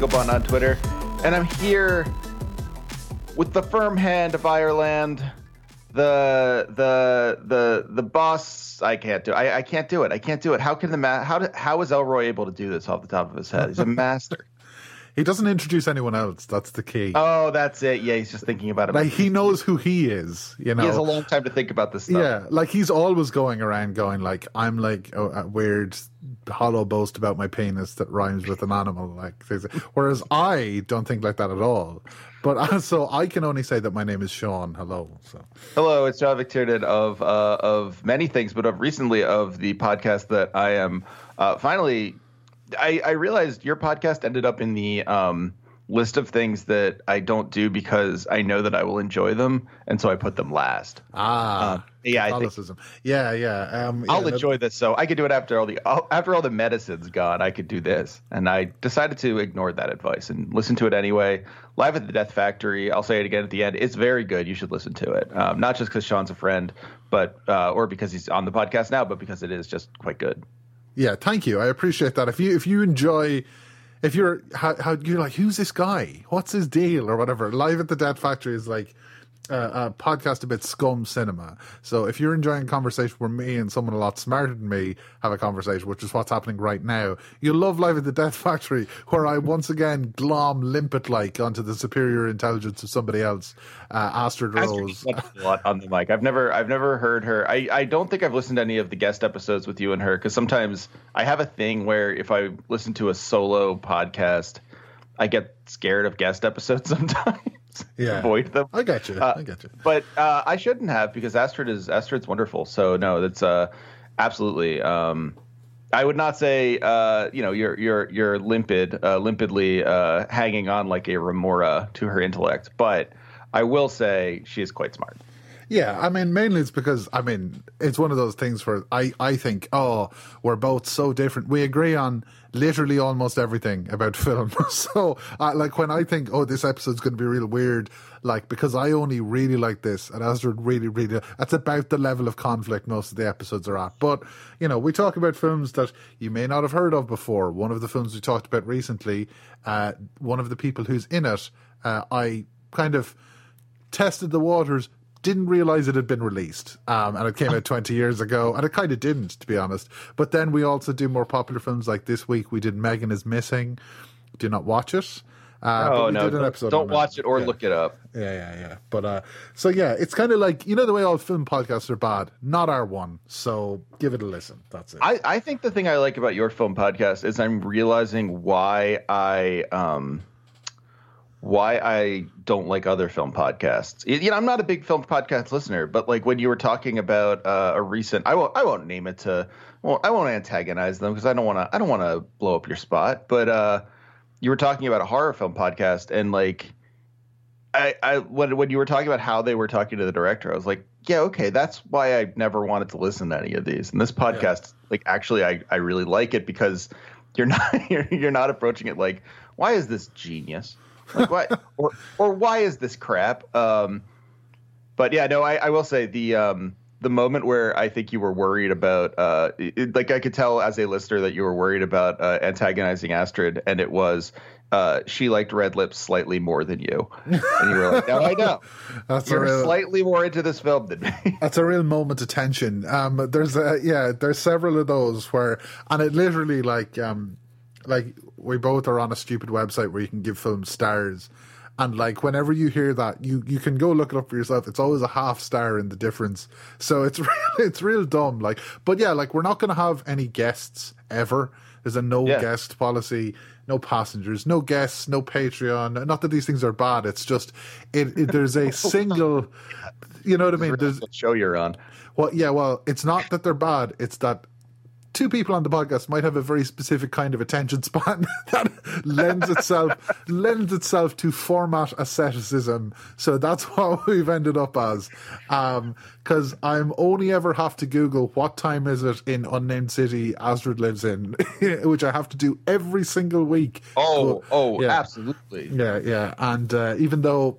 My name's Trevor Strong, Kegelbon on Twitter, and I'm here with the firm hand of Ireland, the the the the boss. I can't do. I, I can't do it. I can't do it. How can the ma- how do, how is Elroy able to do this off the top of his head? He's a master. He doesn't introduce anyone else. That's the key. Oh, that's it. Yeah, he's just thinking about it. Like he knows who he is. You know, he has a long time to think about this stuff. Yeah, like he's always going around going like, "I'm like a, a weird hollow boast about my penis that rhymes with an animal." Like, whereas I don't think like that at all. But uh, so I can only say that my name is Sean. Hello. So hello, it's Sean McTiernan of uh, of many things, but of recently of the podcast that I am uh, finally I, I realized your podcast ended up in the um, list of things that I don't do because I know that I will enjoy them, and so I put them last. Ah, uh, yeah, Catholicism. yeah, yeah. Um, I'll enjoy this. So I could do it after all the after all the medicine's gone. I could do this, and I decided to ignore that advice and listen to it anyway. Live at the Death Factory. I'll say it again at the end. It's very good. You should listen to it. Um, not just because Sean's a friend, but uh, or because he's on the podcast now, but because it is just quite good. Yeah, thank you. I appreciate that. If you if you enjoy if you're how, how you're like who's this guy? What's his deal or whatever? Live at the Death Factory is like uh, a podcast about scum cinema. So if you're enjoying a conversation where me and someone a lot smarter than me have a conversation, which is what's happening right now, you'll love Live at the Death Factory, where I once again glom limpet like onto the superior intelligence of somebody else, uh, Astrid Rose. a lot on the mic. I've never, I've never heard her. I, I don't think I've listened to any of the guest episodes with you and her because sometimes I have a thing where if I listen to a solo podcast, I get scared of guest episodes sometimes yeah. avoid them. I got you. Uh, I got you. But uh, I shouldn't have because Astrid is Astrid's wonderful. So no, that's uh, absolutely. Um, I would not say uh, you know you're you're you're limpid, uh, limpidly uh, hanging on like a remora to her intellect, but I will say she is quite smart. Yeah, I mean, mainly it's because I mean it's one of those things where I I think oh we're both so different. We agree on literally almost everything about film. so uh, like when I think oh this episode's going to be real weird, like because I only really like this and Astrid really really that's about the level of conflict most of the episodes are at. But you know we talk about films that you may not have heard of before. One of the films we talked about recently, uh, one of the people who's in it, uh, I kind of tested the waters didn't realize it had been released um, and it came out 20 years ago and it kind of didn't to be honest but then we also do more popular films like this week we did megan is missing do not watch it uh, oh no! Don't, don't watch it or yeah. look it up. Yeah, yeah, yeah. But uh, so yeah, it's kind of like you know the way all film podcasts are bad. Not our one. So give it a listen. That's it. I, I think the thing I like about your film podcast is I'm realizing why I um why I don't like other film podcasts. You know, I'm not a big film podcast listener, but like when you were talking about uh, a recent, I won't, I won't name it to, well, I won't antagonize them because I don't want to, I don't want to blow up your spot. But uh, you were talking about a horror film podcast, and like, I, I when when you were talking about how they were talking to the director, I was like, yeah, okay, that's why I never wanted to listen to any of these. And this podcast, yeah. like, actually, I I really like it because you're not you're, you're not approaching it like, why is this genius? Like what? or or why is this crap? Um, but yeah, no, I, I will say the um, the moment where I think you were worried about, uh, it, like I could tell as a listener that you were worried about uh, antagonizing Astrid, and it was uh, she liked red lips slightly more than you, and you were like, "No, I know. that's You're real, slightly more into this film than me." That's a real moment of tension. Um, there's a, yeah, there's several of those where, and it literally like um, like we both are on a stupid website where you can give films stars. And like whenever you hear that you you can go look it up for yourself. It's always a half star in the difference. So it's real it's real dumb like but yeah like we're not going to have any guests ever. There's a no yeah. guest policy no passengers no guests no patreon. Not that these things are bad it's just it, it there's a single you know what i mean? There's show you're on. Well yeah well it's not that they're bad it's that two people on the podcast might have a very specific kind of attention span that lends itself lends itself to format asceticism. So that's what we've ended up as. Because um, I'm only ever have to Google what time is it in unnamed city Astrid lives in, which I have to do every single week. Oh, oh, yeah. absolutely. Yeah, yeah. And uh, even though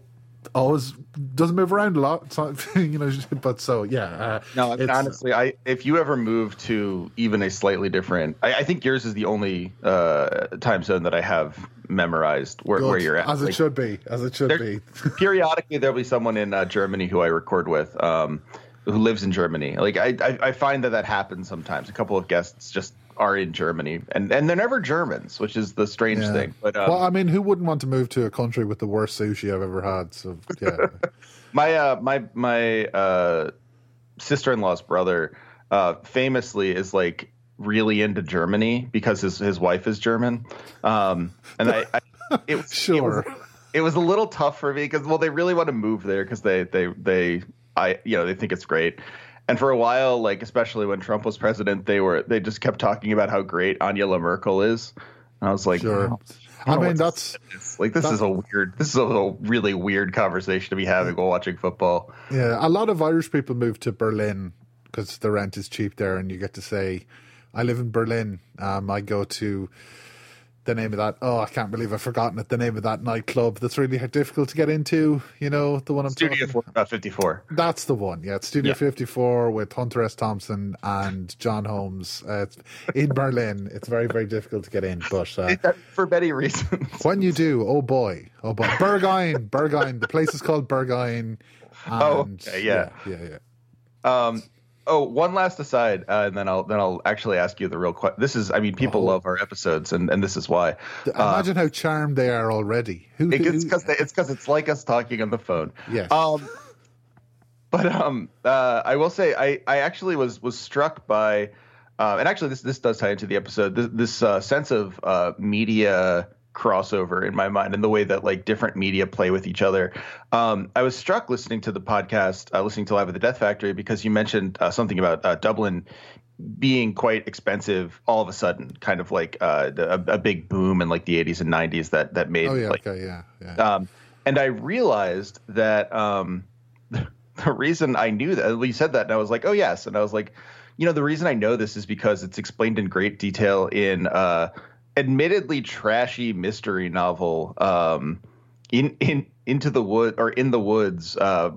always doesn't move around a lot. So, you know, but so yeah. Uh, no, honestly, I if you ever move to even a slightly different, I, I think yours is the only uh, time zone that I have memorized where, where you're at. As like, it should be, as it should there, be. periodically, there'll be someone in uh, Germany who I record with. Um, who lives in Germany? Like I, I, I find that that happens sometimes. A couple of guests just are in Germany, and and they're never Germans, which is the strange yeah. thing. But um, well, I mean, who wouldn't want to move to a country with the worst sushi I've ever had? So yeah, my uh, my my uh, sister in law's brother uh, famously is like really into Germany because his his wife is German, um, and I, I it was sure. It was, it was a little tough for me because well they really want to move there because they they they I you know they think it's great and for a while, like especially when Trump was president, they were they just kept talking about how great Angela Merkel is. And I was like, sure. I, I mean, that's like this is a weird, this is a really weird conversation to be having while watching football. Yeah, a lot of Irish people move to Berlin because the rent is cheap there, and you get to say, "I live in Berlin." Um, I go to the name of that. Oh, I can't believe I've forgotten it. The name of that nightclub that's really difficult to get into. You know, the one I'm Studio talking about. 54. That's the one. Yeah, it's Studio yeah. 54 with Hunter S. Thompson and John Holmes. Uh, in Berlin. It's very, very difficult to get in. But uh, for many reasons. when you do, oh boy, oh boy, Berghain, Berghain. The place is called Berghain. oh, okay, yeah, yeah, yeah. yeah. Um, Oh, one last aside, uh, and then I'll then I'll actually ask you the real question. This is, I mean, people oh. love our episodes, and, and this is why. Imagine uh, how charmed they are already. Who, it's because it's because it's like us talking on the phone. Yes. Um, but um, uh, I will say I I actually was was struck by, uh, and actually this this does tie into the episode. This, this uh, sense of uh, media crossover in my mind and the way that like different media play with each other. Um, I was struck listening to the podcast, uh, listening to Live at the Death Factory, because you mentioned uh, something about uh, Dublin being quite expensive all of a sudden, kind of like uh, a, a, big boom in like the 80s and 90s that that made. Oh yeah, like, okay, yeah, yeah. Um, and I realized that um, the reason I knew that, you said that, and I was like, oh yes, and I was like, you know, the reason I know this is because it's explained in great detail in uh, admittedly trashy mystery novel um, in in into the wood or in the woods uh,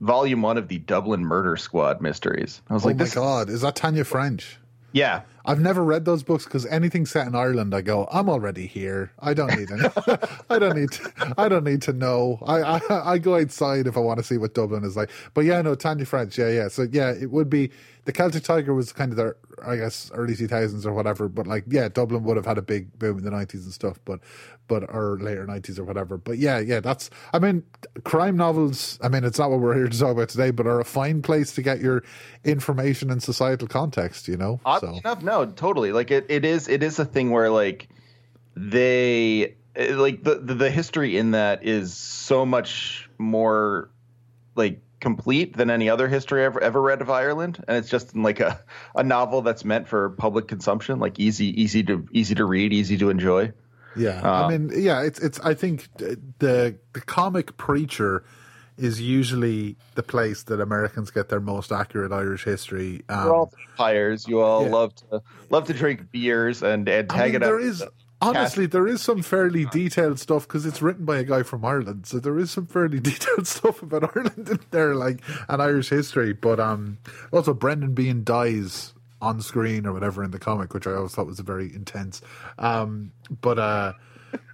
volume one of the dublin murder squad mysteries. I was like oh like my god. Is that Tana french? Yeah I've never read those books because anything set in Ireland, I go, I'm already here. I don't need any. I don't need. To, I don't need to know. I, I I go outside if I want to see what Dublin is like. But yeah, no, Tana French. Yeah, yeah. So yeah, it would be the Celtic Tiger was kind of the I guess early two thousands or whatever. But like yeah, Dublin would have had a big boom in the nineties and stuff. But but or later nineties or whatever. But yeah, yeah. That's I mean, crime novels. I mean, it's not what we're here to talk about today, but are a fine place to get your information and societal context. You know, oddly so. enough, no no, totally. Like it, it is it is a thing where like they eh, like the, the the history in that is so much more like complete than any other history I ever read of Ireland, and it's just like a, a novel that's meant for public consumption, like easy easy to easy to read, easy to enjoy. Yeah, I um, mean, yeah, it's it's. I think the the comic preacher is usually the place that Americans get their most accurate Irish history. Um, You're all vampires. You all yeah. love to love to drink beers and and tag I mean, there is, honestly there is some fairly detailed stuff because it's written by a guy from Ireland, so there is some fairly detailed stuff about Ireland in there, like an Irish history. But um, also Brendan Behan dies on screen or whatever in the comic, which I always thought was a very intense. Um, but uh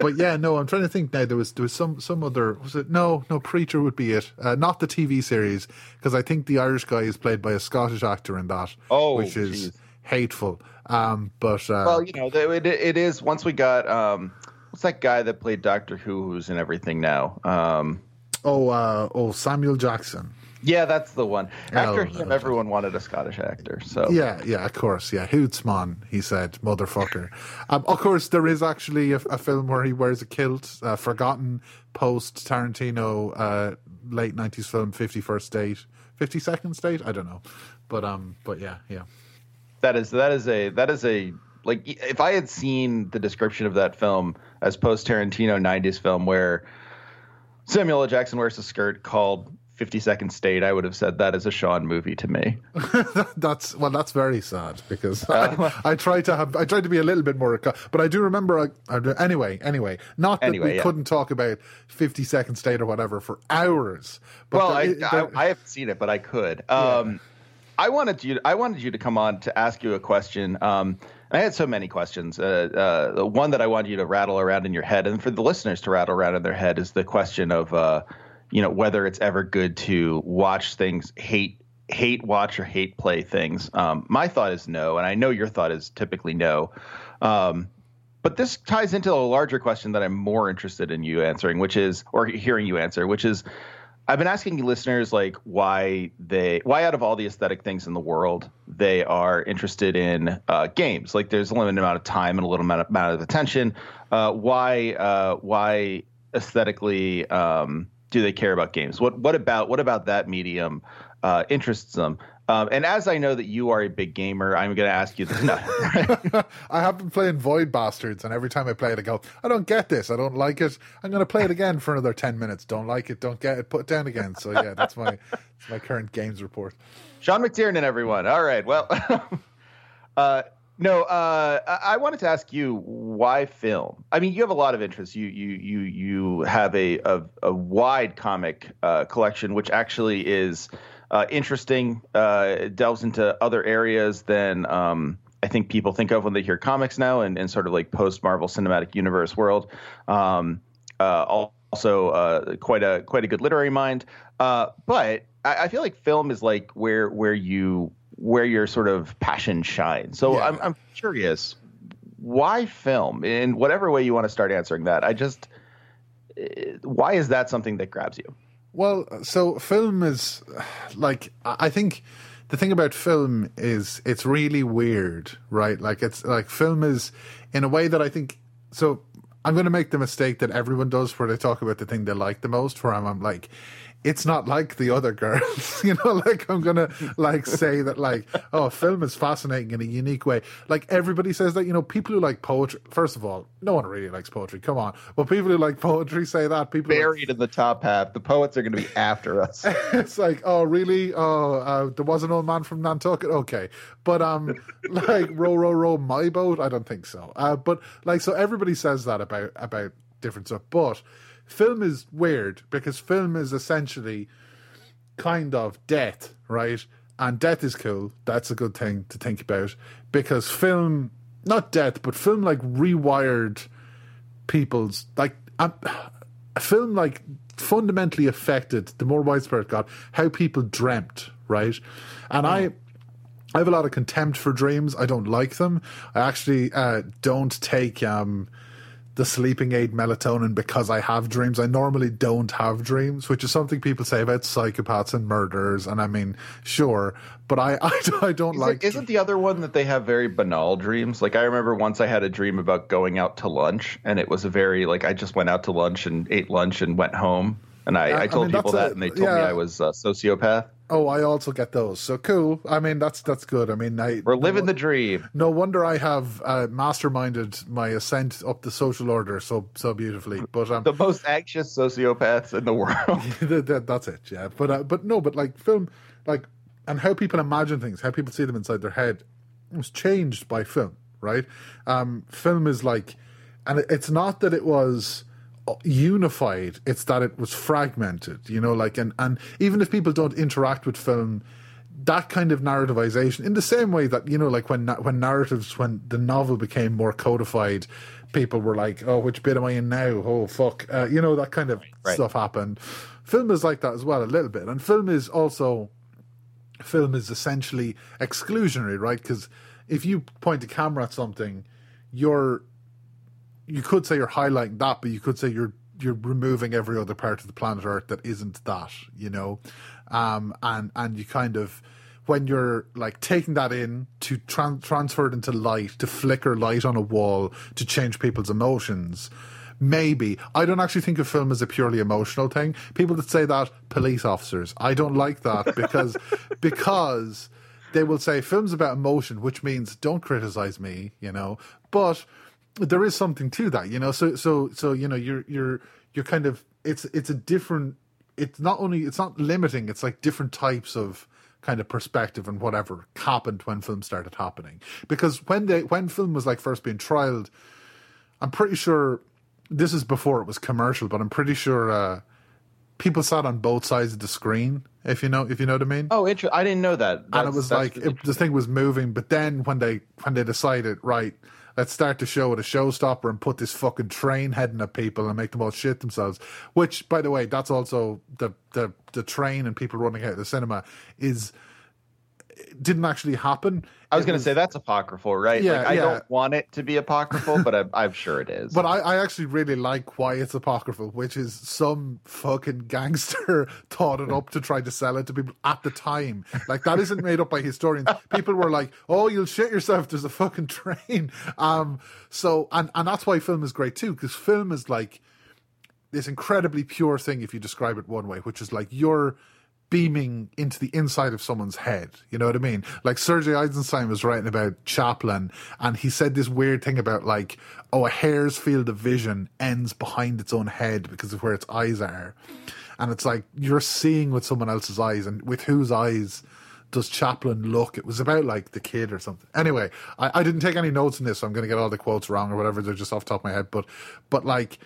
but yeah, no, I'm trying to think now. There was there was some some other was it? No, no, Preacher would be it. Uh, not the TV series because I think the Irish guy is played by a Scottish actor in that. Oh, which is geez. hateful. Um, but uh, well, you know, it, it is. Once we got um, what's that guy that played Doctor Who, who's in everything now? Um, oh, uh, oh, Samuel Jackson. Yeah, that's the one. After oh, him, everyone wanted a Scottish actor. So yeah, yeah, of course, yeah. Hootsman, he said, motherfucker. um, of course, there is actually a, a, film where he wears a kilt, uh, forgotten post Tarantino uh, late nineties film, Fifty First Date, Fifty Second Date. I don't know, but um, but yeah, yeah. That is that is a that is a like if I had seen the description of that film as post Tarantino '90s film where Samuel L. Jackson wears a skirt called 50 Second State, I would have said that is a Sean movie to me. that's well, that's very sad because I, I try to have I tried to be a little bit more, but I do remember. I, I, anyway, anyway, not that anyway, we yeah. couldn't talk about 50 Second State or whatever for hours. But well, I, I, I, haven't seen it, but I could. Um, yeah. I wanted you. I wanted you to come on to ask you a question. Um, I had so many questions. Uh, uh, one that I wanted you to rattle around in your head, and for the listeners to rattle around in their head, is the question of, uh, you know, whether it's ever good to watch things, hate, hate watch or hate play things. Um, my thought is no, and I know your thought is typically no. Um, but this ties into a larger question that I'm more interested in you answering, which is, or hearing you answer, which is I've been asking listeners like why they why out of all the aesthetic things in the world they are interested in uh, games. Like there's a limited amount of time and a little amount of, amount of attention. Uh, why uh, why aesthetically um, do they care about games? What what about what about that medium uh, interests them? Um, and as I know that you are a big gamer, I'm going to ask you this. No. I have been playing Void Bastards, and every time I play it, I go, I don't get this. I don't like it. I'm going to play it again for another 10 minutes. Don't like it. Don't get it. Put it down again. So, yeah, that's my, that's my current games report. Sean McTiernan, everyone. All right. Well, uh, no, uh, I wanted to ask you why film. I mean, you have a lot of interests. You you you you have a a, a wide comic uh, collection, which actually is uh, interesting. Uh, delves into other areas than um, I think people think of when they hear comics now, and, and sort of like post Marvel Cinematic Universe world. Um, uh, also, uh, quite a quite a good literary mind. But I, I, feel like film is like where where you where your sort of passion shines. So yeah. I'm I'm curious, why film? In whatever way you want to start answering that, I just eh, why is that something that grabs you? Well, so film is like I think the thing about film is it's really weird, right? Like it's like film is in a way that I think so I'm going to make the mistake that everyone does where they talk about the thing they like the most where I'm, I'm like it's not like the other girls, you know. Like I'm gonna like say that like oh, film is fascinating in a unique way. Like everybody says that you know people who like poetry. First of all, no one really likes poetry. Come on, but people who like poetry say that people buried like, in the top half. The poets are going to be after us. it's like oh really? Oh, uh, there was an old man from Nantucket. Okay, but um, like row row row my boat. I don't think so. Uh, but like so everybody says that about about different stuff, but film is weird because film is essentially kind of death, right? And death is cool. That's a good thing to think about because film, not death, but film like rewired people's like um, a film like fundamentally affected the more widespread got how people dreamt, right? And I. I have a lot of contempt for dreams. I don't like them. I actually uh, don't take um, the sleeping aid melatonin because I have dreams. I normally don't have dreams, which is something people say about psychopaths and murderers. And I mean, sure, but I I, I don't is like. It, isn't the other one that they have very banal dreams? Like I remember once I had a dream about going out to lunch, and it was a very like I just went out to lunch and ate lunch and went home. And I, I told I mean, people that, a, and they told yeah. me I was a sociopath. Oh, I also get those. So cool. I mean, that's that's good. I mean, I, we're living no, the dream. No wonder I have uh, masterminded my ascent up the social order so so beautifully. But um, the most anxious sociopaths in the world. that's it. Yeah, but uh, but no, but like film, like and how people imagine things, how people see them inside their head, was changed by film. Right? Um, film is like, and it's not that it was unified. It's that it was fragmented you know like and and even if people don't interact with film that kind of narrativization in the same way that you know like when when narratives when the novel became more codified people were like oh which bit am i in now? Oh fuck uh, you know that kind of right. stuff happened. Film is like that as well a little bit and film is also film is essentially exclusionary right? Because if you point a camera at something you're you could say you're highlighting that, but you could say you're you're removing every other part of the planet Earth that isn't that, you know, um, and and you kind of when you're like taking that in to tran- transfer it into light, to flicker light on a wall, to change people's emotions. Maybe I don't actually think of film as a purely emotional thing. People that say that police officers, I don't like that because because they will say films about emotion, which means don't criticize me, you know, but there is something to that, you know. So so so you know you're you're you're kind of it's it's a different it's not only it's not limiting. It's like different types of kind of perspective and whatever happened when film started happening. Because when they when film was like first being trialed, I'm pretty sure this is before it was commercial, but I'm pretty sure uh, people sat on both sides of the screen. If you know, if you know what I mean. Oh, inter- I didn't know that. and it was like it, the thing was moving. But then when they when they decided, right, let's start the show with a showstopper and put this fucking train heading at people and make them all shit themselves. Which, by the way, that's also the the the train and people running out of the cinema is didn't actually happen. I was going to say that's apocryphal, right? Yeah, like, I yeah. don't want it to be apocryphal, but I'm, I'm sure it is. But I, I actually really like why it's apocryphal, which is some fucking gangster thought it up to try to sell it to people at the time. Like that isn't made up by historians. People were like, "Oh, you'll shit yourself. There's a fucking train." Um. So and and that's why film is great too, because film is like this incredibly pure thing if you describe it one way, which is like you're beaming into the inside of someone's head. You know what I mean? Like Sergei Eisenstein was writing about Chaplin, and he said this weird thing about like, oh, a hare's field of vision ends behind its own head because of where its eyes are, and it's like you're seeing with someone else's eyes, and with whose eyes. Does Chaplin look? It was about like the kid or something. Anyway, I, I didn't take any notes in this, so I'm going to get all the quotes wrong or whatever. They're just off the top of my head. But, but like,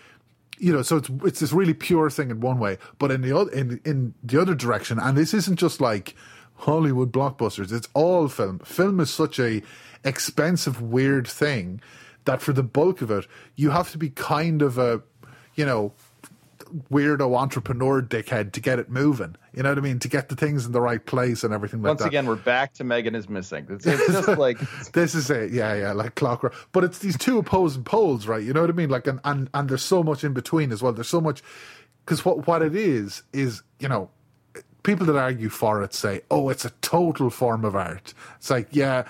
you know, so it's it's this really pure thing in one way, but in the other in in the other direction, and this isn't just like Hollywood blockbusters. It's all film. Film is such a expensive, weird thing that for the bulk of it, you have to be kind of a, you know, weirdo entrepreneur dickhead to get it moving. You know what I mean? To get the things in the right place and everything like Once that. again, we're back to Megan is missing. It's, it's just like this is it yeah yeah like clockwork but it's these two opposing poles right you know what i mean like and and, and there's so much in between as well there's so much because what what it is is you know people that argue for it say oh it's a total form of art it's like yeah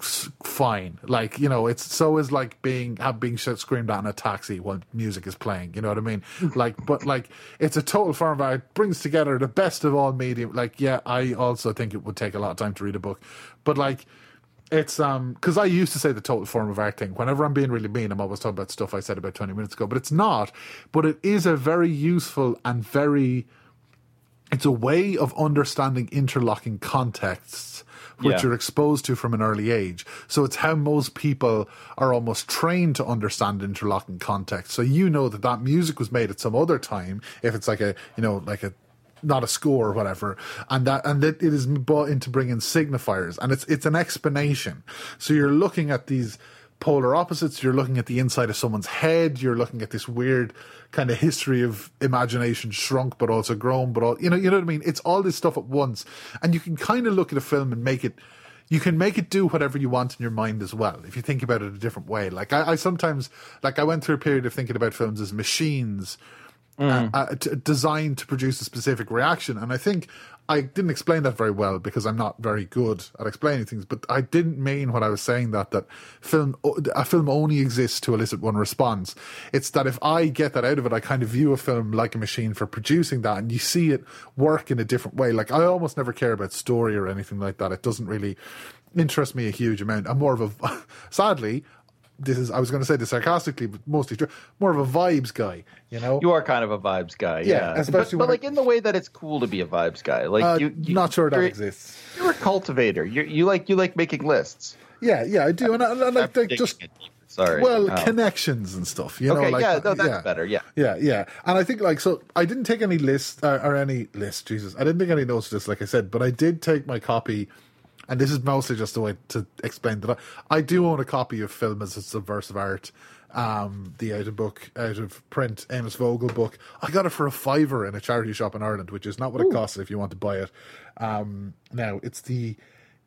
fine like you know it's so is like being have being screamed at in a taxi while music is playing you know what i mean like but like it's a total form of art brings together the best of all medium like yeah i also think it would take a lot of time to read a book but like it's um because I used to say the total form of art thing. Whenever I'm being really mean, I'm always talking about stuff I said about 20 minutes ago, but it's not. But it is a very useful and very it's a way of understanding interlocking contexts which Yeah. you're exposed to from an early age. So it's how most people are almost trained to understand interlocking context. So you know that that music was made at some other time, if it's like a, you know, like a, not a score or whatever, and that and that it is brought in to bring in signifiers, and it's it's an explanation. So you're looking at these polar opposites. You're looking at the inside of someone's head. You're looking at this weird kind of history of imagination shrunk, but also grown. But all you know, you know what I mean. It's all this stuff at once, and you can kind of look at a film and make it. You can make it do whatever you want in your mind as well, if you think about it a different way. Like I, I sometimes, like I went through a period of thinking about films as machines uh, uh, t- designed to produce a specific reaction. And I think I didn't explain that very well because I'm not very good at explaining things. But I didn't mean when I was saying that that film a film only exists to elicit one response. It's that if I get that out of it, I kind of view a film like a machine for producing that, and you see it work in a different way. Like I almost never care about story or anything like that. It doesn't really interest me a huge amount. I'm more of a sadly. This is I was going to say this sarcastically, but mostly true. More of a vibes guy, you know. you are kind of a vibes guy. Yeah, Yeah, especially but, but like in the way that it's cool to be a vibes guy. Like Uh, you, you, not sure that exists. You're a cultivator. You you like you like making lists. Yeah, yeah, I do, and I, and I like, just sorry. well Oh. connections and stuff. You know, okay, like yeah, no, that's better. Yeah. Yeah, yeah, and I think like so. I didn't take any list uh, or any list. Jesus, I didn't take any notes of this, like I said, but I did take my copy, and this is mostly just a way to explain that I, I do own a copy of Film as a Subversive Art, um, the out of book, out of print Amos Vogel book. I got it for a fiver in a charity shop in Ireland, which is not what it costs if you want to buy it. Um, now it's the.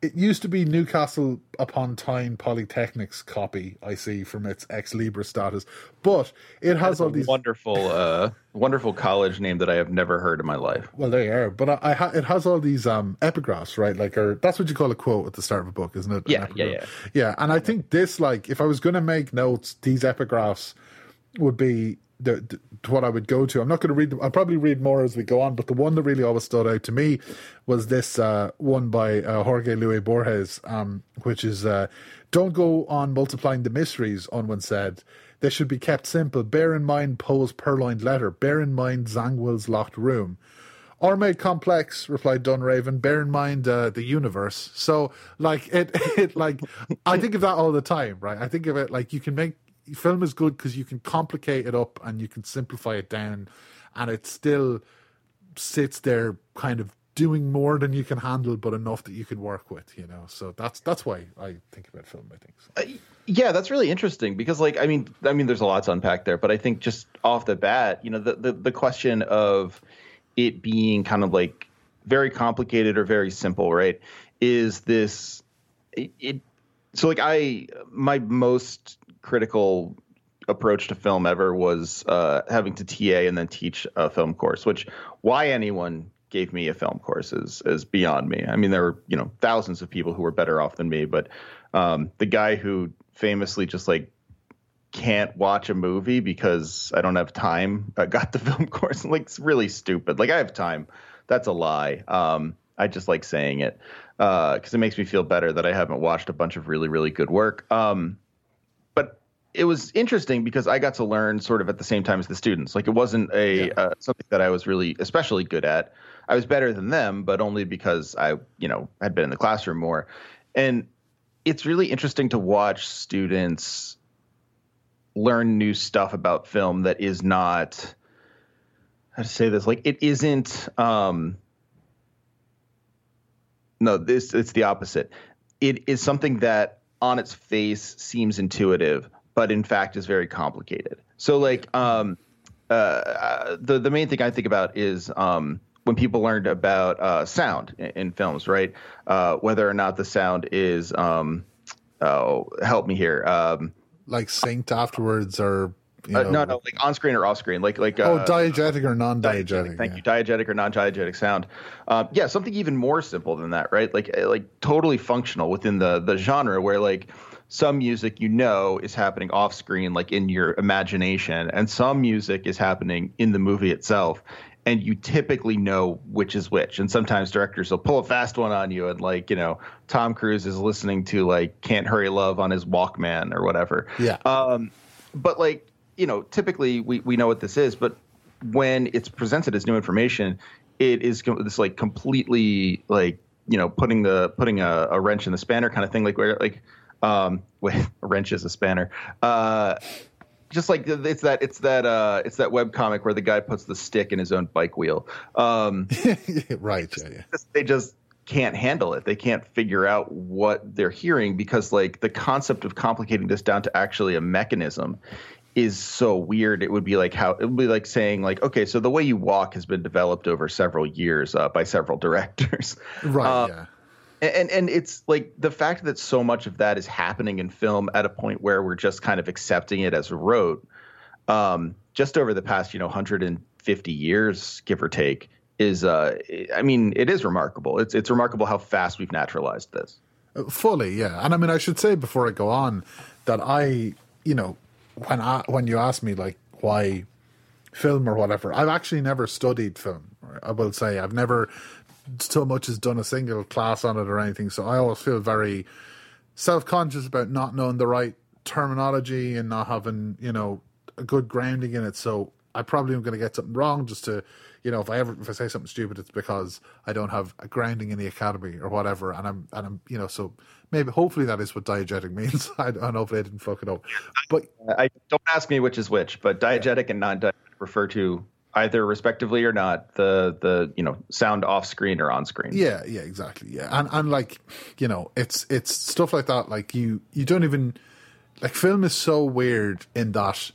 It used to be Newcastle upon Tyne Polytechnic's copy, I see, from its ex Libra status. But it has all these wonderful, uh, wonderful college name that I have never heard in my life. Well, there you are. But I, I ha- it has all these um, epigraphs, right? Like, or that's what you call a quote at the start of a book, isn't it? An Yeah, yeah, yeah. And I think this, like, if I was going to make notes, these epigraphs would be the, the what I would go to. I'm not going to read them. I'll probably read more as we go on. But the one that really always stood out to me was this uh, one by uh, Jorge Luis Borges, um, which is uh, "Don't go on multiplying the mysteries." Unwin said. They should be kept simple. Bear in mind Poe's purloined letter. Bear in mind Zangwill's locked room. Or made complex, replied Dunraven. Bear in mind uh, the universe. So, like it, it like I think of that all the time, right? I think of it like you can make film is good because you can complicate it up and you can simplify it down, and it still sits there, kind of doing more than you can handle, but enough that you can work with. You know, so that's that's why I think about film. I think. So. Uh, yeah, that's really interesting because, like, I mean, I mean, there's a lot to unpack there, but I think just off the bat, you know, the the, the question of it being kind of like very complicated or very simple, right? Is this it, it so like I my most critical approach to film ever was uh, having to TA and then teach a film course, which why anyone gave me a film course is is beyond me. I mean, there were you know thousands of people who were better off than me, but um, the guy who famously just like can't watch a movie because I don't have time. I got the film course. Like it's really stupid. Like I have time. That's a lie. Um, I just like saying it because uh, it makes me feel better that I haven't watched a bunch of really really good work. Um, it was interesting because I got to learn sort of at the same time as the students. Like it wasn't a yeah. uh, something that I was really especially good at. I was better than them, but only because I you know had been in the classroom more. And it's really interesting to watch students learn new stuff about film that is not how to say this like it isn't um no this it's the opposite it is something that on its face seems intuitive but in fact is very complicated so like um uh the the main thing i think about is um when people learned about uh, sound in, in, films, right? Uh, whether or not the sound is, um, oh, help me here. Um, like synced afterwards or you uh, know, uh, no, no, like on screen or off screen, like like oh, uh, diegetic or non-diegetic. thank yeah. you, diegetic or non-diegetic sound. Um, yeah, something even more simple than that, right? Like uh, like totally functional within the the genre, where like some music you know is happening off screen, like in your imagination, and some music is happening in the movie itself and you typically know which is which. And sometimes directors will pull a fast one on you, and like you know, Tom Cruise is listening to like "Can't Hurry Love" on his Walkman or whatever. Yeah. Um, but like you know, typically we we know what this is, but when it's presented as new information, it is this like completely like you know putting the putting a, a wrench in the spanner kind of thing, like where like um, wait, a wrench is a spanner. Uh, just like it's that it's that uh it's that web comic where the guy puts the stick in his own bike wheel. Um, right. Yeah, yeah. They just can't handle it. They can't figure out what they're hearing because like the concept of complicating this down to actually a mechanism is so weird. It would be like how it would be like saying like, okay, so the way you walk has been developed over several years uh, by several directors. Right. Um, yeah and and it's like the fact that so much of that is happening in film at a point where we're just kind of accepting it as rote um, just over the past you know 150 years give or take is uh, i mean it is remarkable. It's it's remarkable how fast we've naturalized this. Fully yeah. And i mean i should say before i go on that i you know when i when you ask me like why film or whatever i've actually never studied film. I will say i've never so much as done a single class on it or anything. So I always feel very self conscious about not knowing the right terminology and not having, you know, a good grounding in it. So I probably am going to get something wrong just to, you know, if I ever if I say something stupid, it's because I don't have a grounding in the academy or whatever. And I'm and I'm you know so maybe hopefully that is what diegetic means. I don't hopefully I didn't fuck it up. But I don't ask me which is which, but diegetic yeah. and non-diegetic refer to either respectively or not the the you know sound off screen or on screen. Yeah yeah exactly. Yeah. And and like you know it's it's stuff like that like you you don't even like film is so weird in that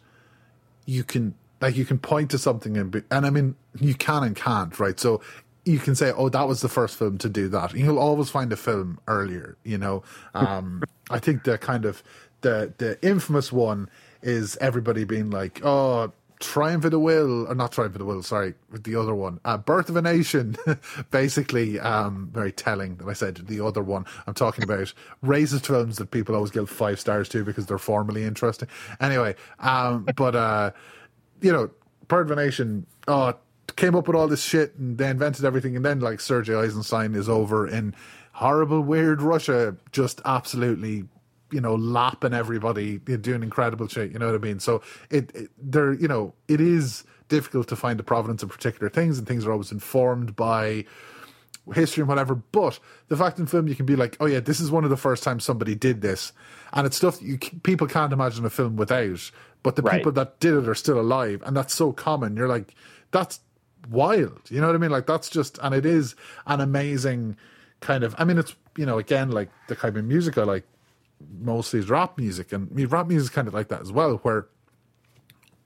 you can like you can point to something and be, and i mean you can and can't right? So you can say oh that was the first film to do that. You'll always find a film earlier you know? Um i think the kind of the the infamous one is everybody being like oh Triumph of the Will, or not Triumph of the Will, sorry, the other one, uh, Birth of a Nation, basically, um, very telling that I said the other one. I'm talking about racist films that people always give five stars to because they're formally interesting. Anyway, um, but, uh, you know, Birth of a Nation, oh, came up with all this shit and they invented everything, and then, like, Sergei Eisenstein is over in horrible, weird Russia, just absolutely you know, lapping everybody, doing incredible shit. You know what I mean? So it, it there, you know, it is difficult to find the provenance of particular things, and things are always informed by history and whatever. But the fact in film, you can be like, oh yeah, this is one of the first times somebody did this, and it's stuff you people can't imagine a film without. But the right. people that did it are still alive, and that's so common. You're like, that's wild. You know what I mean? Like that's just, and it is an amazing kind of. I mean, it's you know, again, like the kind of music I like mostly is rap music, and I mean, rap music is kind of like that as well, where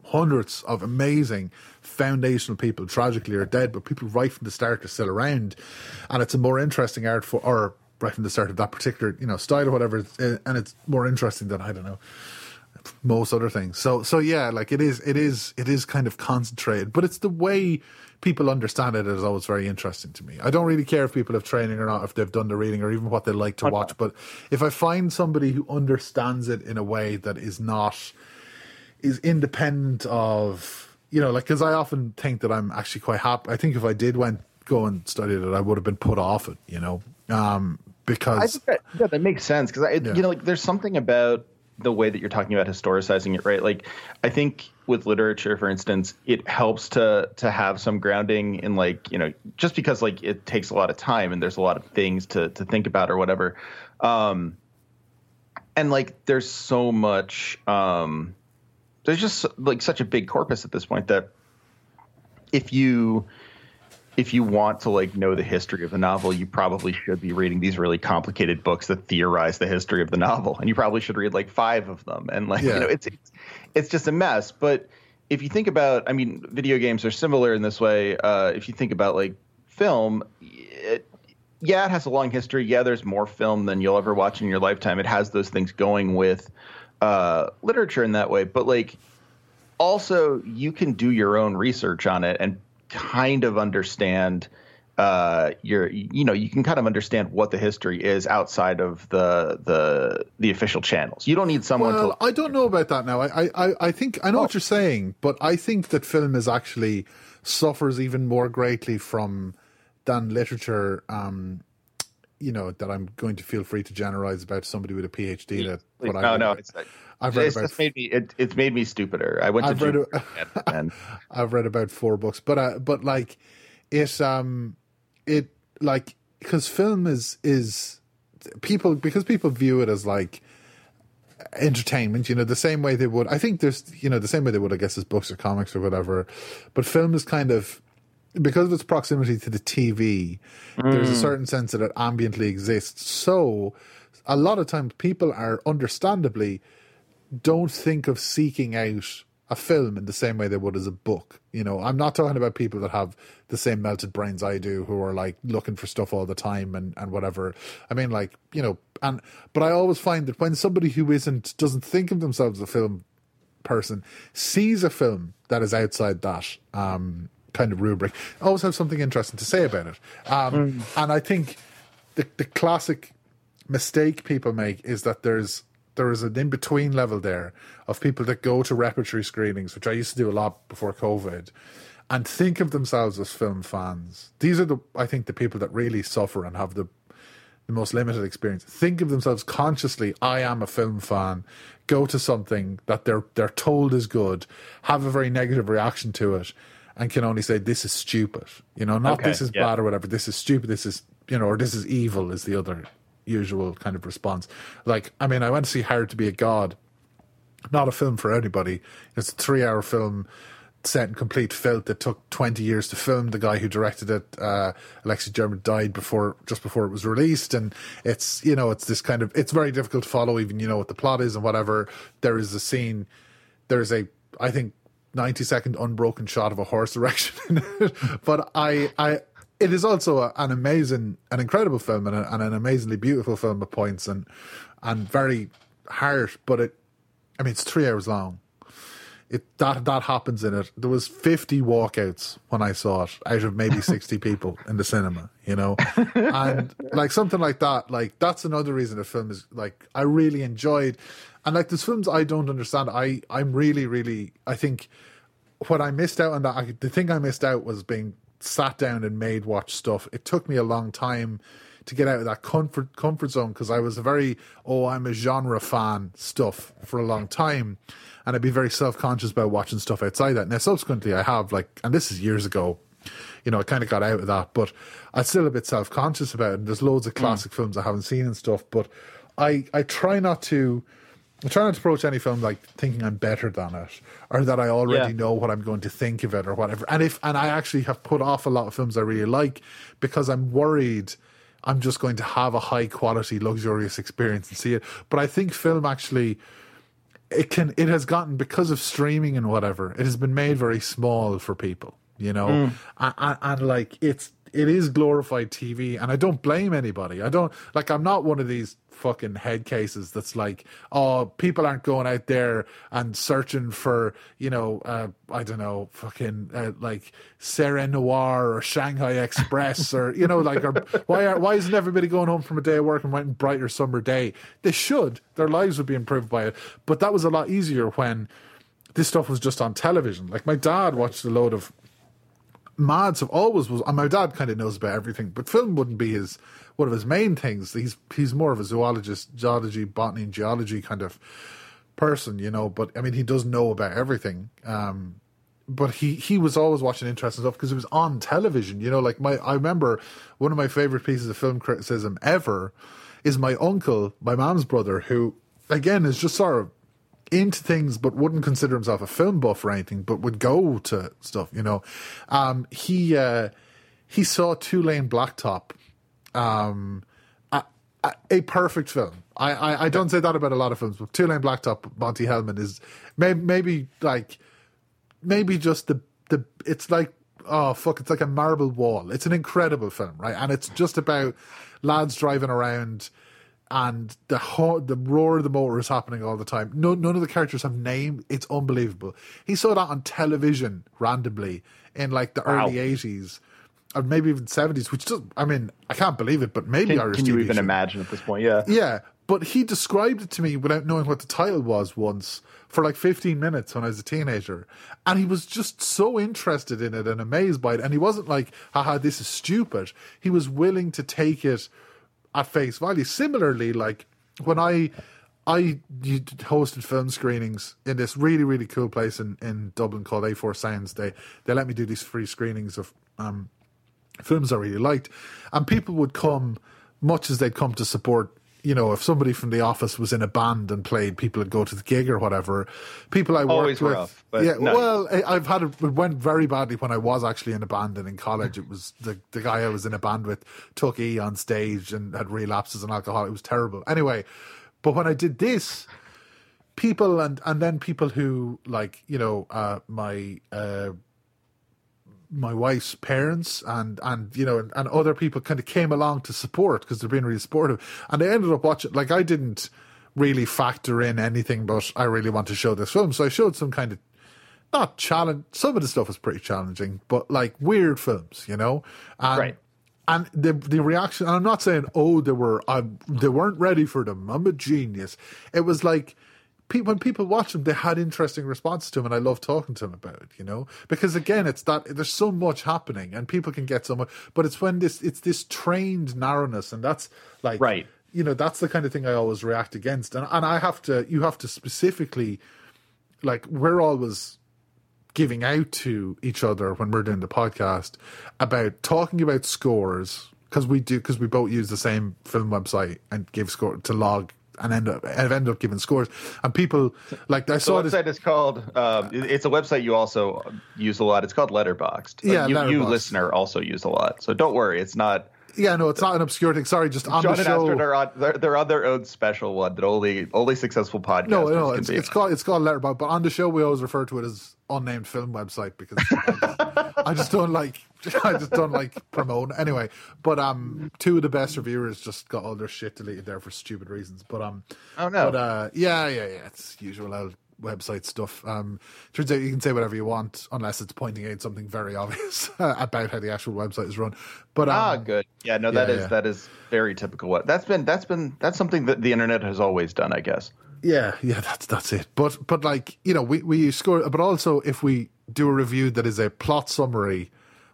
hundreds of amazing foundational people tragically are dead, but people right from the start are still around, and it's a more interesting art for or right from the start of that particular you know style or whatever, eh, and it's more interesting than I don't know most other things. So so yeah, like it is it is it is kind of concentrated, but it's the way people understand it is always very interesting to me. I don't really care if people have training or not, if they've done the reading or even what they like to okay. watch, but if I find somebody who understands it in a way that is not is independent of you know, like because I often think that I'm actually quite happy. I think if I did went go and studied it, I would have been put off it. You know, um, because that, yeah, that makes sense. Because yeah. you know, like there's something about the way that you're talking about historicizing it, right? Like, I think with literature, for instance, it helps to to have some grounding in like you know just because like it takes a lot of time and there's a lot of things to to think about or whatever, um, and like there's so much um, there's just like such a big corpus at this point that if you if you want to like know the history of the novel, you probably should be reading these really complicated books that theorize the history of the novel, and you probably should read like five of them. And like yeah. you know, it's, it's it's just a mess. But if you think about, I mean, video games are similar in this way. Uh, if you think about like film, it, yeah, it has a long history. Yeah, there's more film than you'll ever watch in your lifetime. It has those things going with uh, literature in that way, but like also you can do your own research on it and kind of understand uh, your you know you can kind of understand what the history is outside of the the the official channels. You don't need someone well, to. I don't know about that now. I I I think I know oh. what you're saying, but I think that film is actually suffers even more greatly from than literature. Um, you know that I'm going to feel free to generalize about somebody with a PhD. That what no, I no, it's, I've read it's about. Made me, it, it's made me stupider. I went I've to. Read a, I've read about four books, but uh, but like it um it like because film is is people because people view it as like entertainment you know the same way they would i think there's you know the same way they would i guess as books or comics or whatever but film is kind of because of its proximity to the tv mm. there's a mm. certain sense that it ambiently exists so a lot of times people are understandably don't think of seeking out a film in the same way they would as a book. You know, I'm not talking about people that have the same melted brains I do who are like looking for stuff all the time and, and whatever. I mean, like, you know, and, but I always find that when somebody who isn't, doesn't think of themselves as a film person sees a film that is outside that, um, kind of rubric, always have something interesting to say about it. Um, mm. and I think the, the classic mistake people make is that there's there is an in between level there of people that go to repertory screenings, which I used to do a lot before COVID, and think of themselves as film fans. These are the I think the people that really suffer and have the the most limited experience. Think of themselves consciously, I am a film fan. Go to something that they're they're told is good, have a very negative reaction to it, and can only say this is stupid. You know, not okay, this is yeah. bad or whatever. This is stupid. This is you know, or this is evil is the other usual kind of response. Like, I mean, I went to see Hard to Be a God, not a film for anybody. It's a three hour film set in complete filth that took 20 years to film. The guy who directed it, uh, Alexis German, died before, just before it was released. And it's, you know, it's this kind of, it's very difficult to follow even, you know, what the plot is and whatever. There is a scene, there's a, I think, 90 second unbroken shot of a horse erection in it. but I, I, it is also a, an amazing, an incredible film and, a, and, an amazingly beautiful film at points and and very harsh. But it, I mean, it's three hours long. It that that happens in it. There was fifty walkouts when I saw it out of maybe sixty people in the cinema. You know, and like something like that. Like that's another reason the film is like I really enjoyed. And like there's films I don't understand. I I'm really really I think what I missed out on that I, the thing I missed out was being sat down and made watch stuff. It took me a long time to get out of that comfort comfort zone because I was a very oh I'm a genre fan stuff for a long time, and I'd be very self conscious about watching stuff outside that. Now subsequently I have like, and this is years ago. You know, I kind of got out of that, but I'm still a bit self conscious about it. And there's loads of classic mm. films I haven't seen and stuff, but I I try not to I try not to approach any film like thinking I'm better than it or that I already yeah. know what I'm going to think of it or whatever. And if and I actually have put off a lot of films I really like because I'm worried I'm just going to have a high quality, luxurious experience and see it. But I think film actually it can it has gotten because of streaming and whatever, it has been made very small for people, you know? Mm. And, and, and like it's it is glorified TV, and I don't blame anybody. I don't like. I'm not one of these fucking head cases that's like, oh, people aren't going out there and searching for, you know, uh, I don't know, fucking uh, like Série Noire or Shanghai Express or you know, like, or, why are why isn't everybody going home from a day of work and writing brighter summer day? They should. Their lives would be improved by it, but that was a lot easier when this stuff was just on television. Like my dad watched a load of Mads have always was. And my dad kind of knows about everything, but film wouldn't be his one of his main things. He's he's more of a zoologist, zoology, botany, and geology kind of person, you know. But I mean, he does know about everything. Um, but he he was always watching interesting stuff because it was on television. You know, like my I remember one of my favorite pieces of film criticism ever is my uncle, my mom's brother, who again is just sort of into things but wouldn't consider himself a film buff or anything, but would go to stuff, you know. Um, he uh, he saw Two Lane Blacktop, um, a, a, perfect film. I, I, I, don't say that about a lot of films, but Two Lane Blacktop, Monte Hellman is maybe, maybe like maybe just the the it's like oh fuck, it's like a marble wall. It's an incredible film, right? And it's just about lads driving around and the ho- the roar of the motor is happening all the time. No, none of the characters have name. It's unbelievable. He saw that on television randomly in like the wow. early eighties, or maybe even seventies. Which just, I mean, I can't believe it, but maybe can, Irish can you TV even imagine at this point? Yeah, yeah. But he described it to me without knowing what the title was once for like 15 minutes when I was a teenager. And he was just so interested in it and amazed by it. And he wasn't like, haha, this is stupid. He was willing to take it at face value. Similarly, like when I I hosted film screenings in this really really cool place in, in Dublin called A4 Sounds. They they let me do these free screenings of um, films I really liked, and people would come much as they'd come to support you know, if somebody from the office was in a band and played, people would go to the gig or whatever. People I worked Always with, rough, yeah. No. Well, I've had it, it, went very badly when I was actually in a band and in college. It was the the guy I was in a band with took E on stage and had relapses on alcohol. It was terrible. Anyway, but when I did this, people and and then people who like you know uh, my. Uh, my wife's parents and and you know and, and other people kind of came along to support because they're being really supportive. And they ended up watching like I didn't really factor in anything but I really want to show this film. So I showed some kind of not challenge some of the stuff was pretty challenging but like weird films you know? And, right. and the the reaction and I'm not saying oh they were I, they weren't ready for them. I'm a genius. It was like when people watch them, they had interesting responses to him, and I love talking to them about it. You know, because again, it's that there's so much happening, and people can get so much, but it's when this it's this trained narrowness, and that's like right. You know, that's the kind of thing I always react against, and and I have to you have to specifically like we're always giving out to each other when we're doing the podcast about talking about scores because we do because we both use the same film website and give score to log and end up have ended up giving scores. And people like I saw the website this, is called. Um, it's a website you also use a lot. It's called Letterboxd. Yeah, you, Letterboxd. you listener also use a lot. So don't worry, it's not. Yeah, no, it's not an obscure thing. Sorry, just on John the show. are on, they're, they're, on their own special one that only only successful podcasters no, no, it's, it's called it's called Letterboxd. But on the show, we always refer to it as unnamed film website because I just, I just don't like I just don't like promoting anyway. But um, two of the best reviewers just got all their shit deleted there for stupid reasons. But um, oh no, but uh, yeah, yeah, yeah, it's usual website stuff. Um, turns out you can say whatever you want unless it's pointing out something very obvious about how the actual website is run. But um, ah, good. Yeah, no, that yeah, is yeah. that is very typical. What that's been that's been that's something that the internet has always done, I guess. Yeah, yeah, that's that's it. But but like you know, we we score. But also, if we do a review that is a plot summary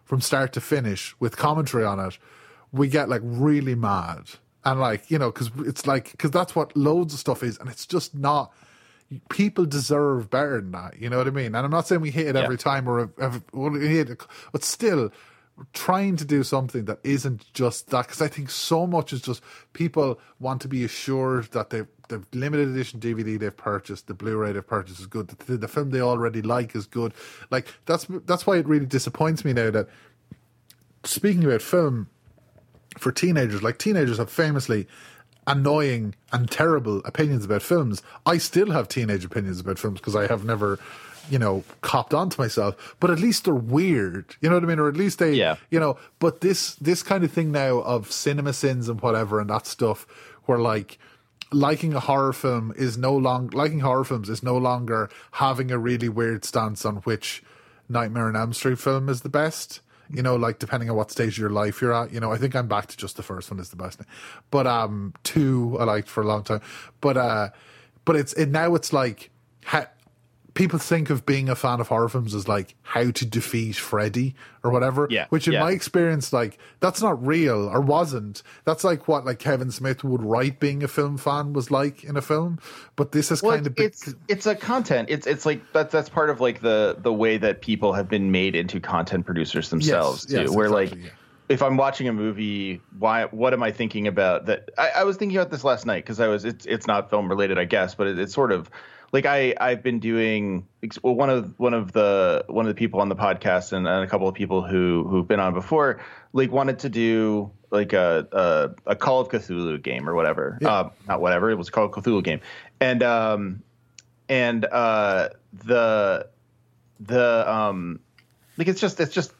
from start to finish with commentary on it, we get like really mad. And like you know because it's like because that's what loads of stuff is and it's just not people deserve better than that you know what i mean? And i'm not saying we hit it every time or we hit it but still trying to do something that isn't just that because i think so much is just people want to be assured that they the limited edition DVD they've purchased, the Blu-ray they've purchased is good. The, the, film they already like is good. Like that's that's why it really disappoints me now that speaking about film for teenagers, like teenagers have famously annoying and terrible opinions about films. I still have teenage opinions about films because I have never, you know, copped onto myself. But at least they're weird. You know what I mean? Or at least they, yeah. you know. But this this kind of thing now of CinemaSins and whatever and that stuff, where like liking a horror film is no longer liking horror films is no longer having a really weird stance on which Nightmare on Elm Street film is the best you know, like depending on what stage of your life you're at. You know, I think I'm back to just the first one is the best. But um two I liked for a long time. But uh but it's it now it's like ha- people think of being a fan of horror films as like how to defeat Freddy or whatever. Yeah. Which in yeah. my experience, like that's not real or wasn't. That's like what like Kevin Smith would write being a film fan was like in a film. But this is well, kind of it's it's a content. It's it's like that's that's part of like the the way that people have been made into content producers themselves yes, too. Yes, where exactly, like yeah if I'm watching a movie, why? What am I thinking about? That I, I was thinking about this last night because I was. It's it's not film related, I guess, but it, it's sort of like I I've been doing well one of one of the one of the people on the podcast and, and a couple of people who who've been on before like wanted to do like a a, a Call of Cthulhu game or whatever. Yeah. uh, not whatever it was called Cthulhu game. And um and uh the the um like it's just it's just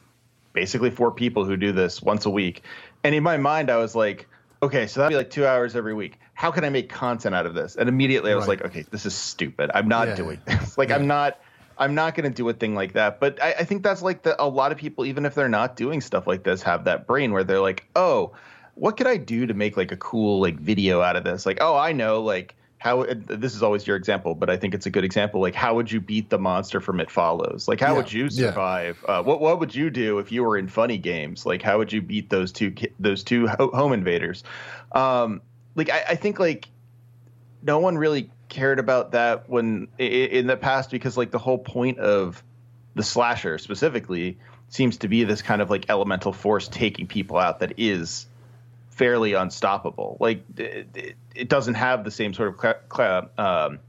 basically four people who do this once a week. And in my mind I was like okay so that'd be like two hours every week how can I make content out of this? And immediately I was right. like, okay, this is stupid. I'm not yeah, doing this. like yeah. I'm not I'm not going to do a thing like that. But I, I, think that's like the, a lot of people, even if they're not doing stuff like this, have that brain where they're like, oh, what could I do to make like a cool like video out of this? Like, oh, I know, like how this is always your example, but I think it's a good example. Like, how would you beat the monster from It Follows? Like, how yeah, would you survive? Yeah. Uh, what what would you do if you were in funny games? Like, how would you beat those two those two home invaders? Um, like I, I think like no one really cared about that when in the past because like the whole point of the slasher specifically seems to be this kind of like elemental force taking people out that is fairly unstoppable. Like it, it doesn't have the same sort of cl- cl- um,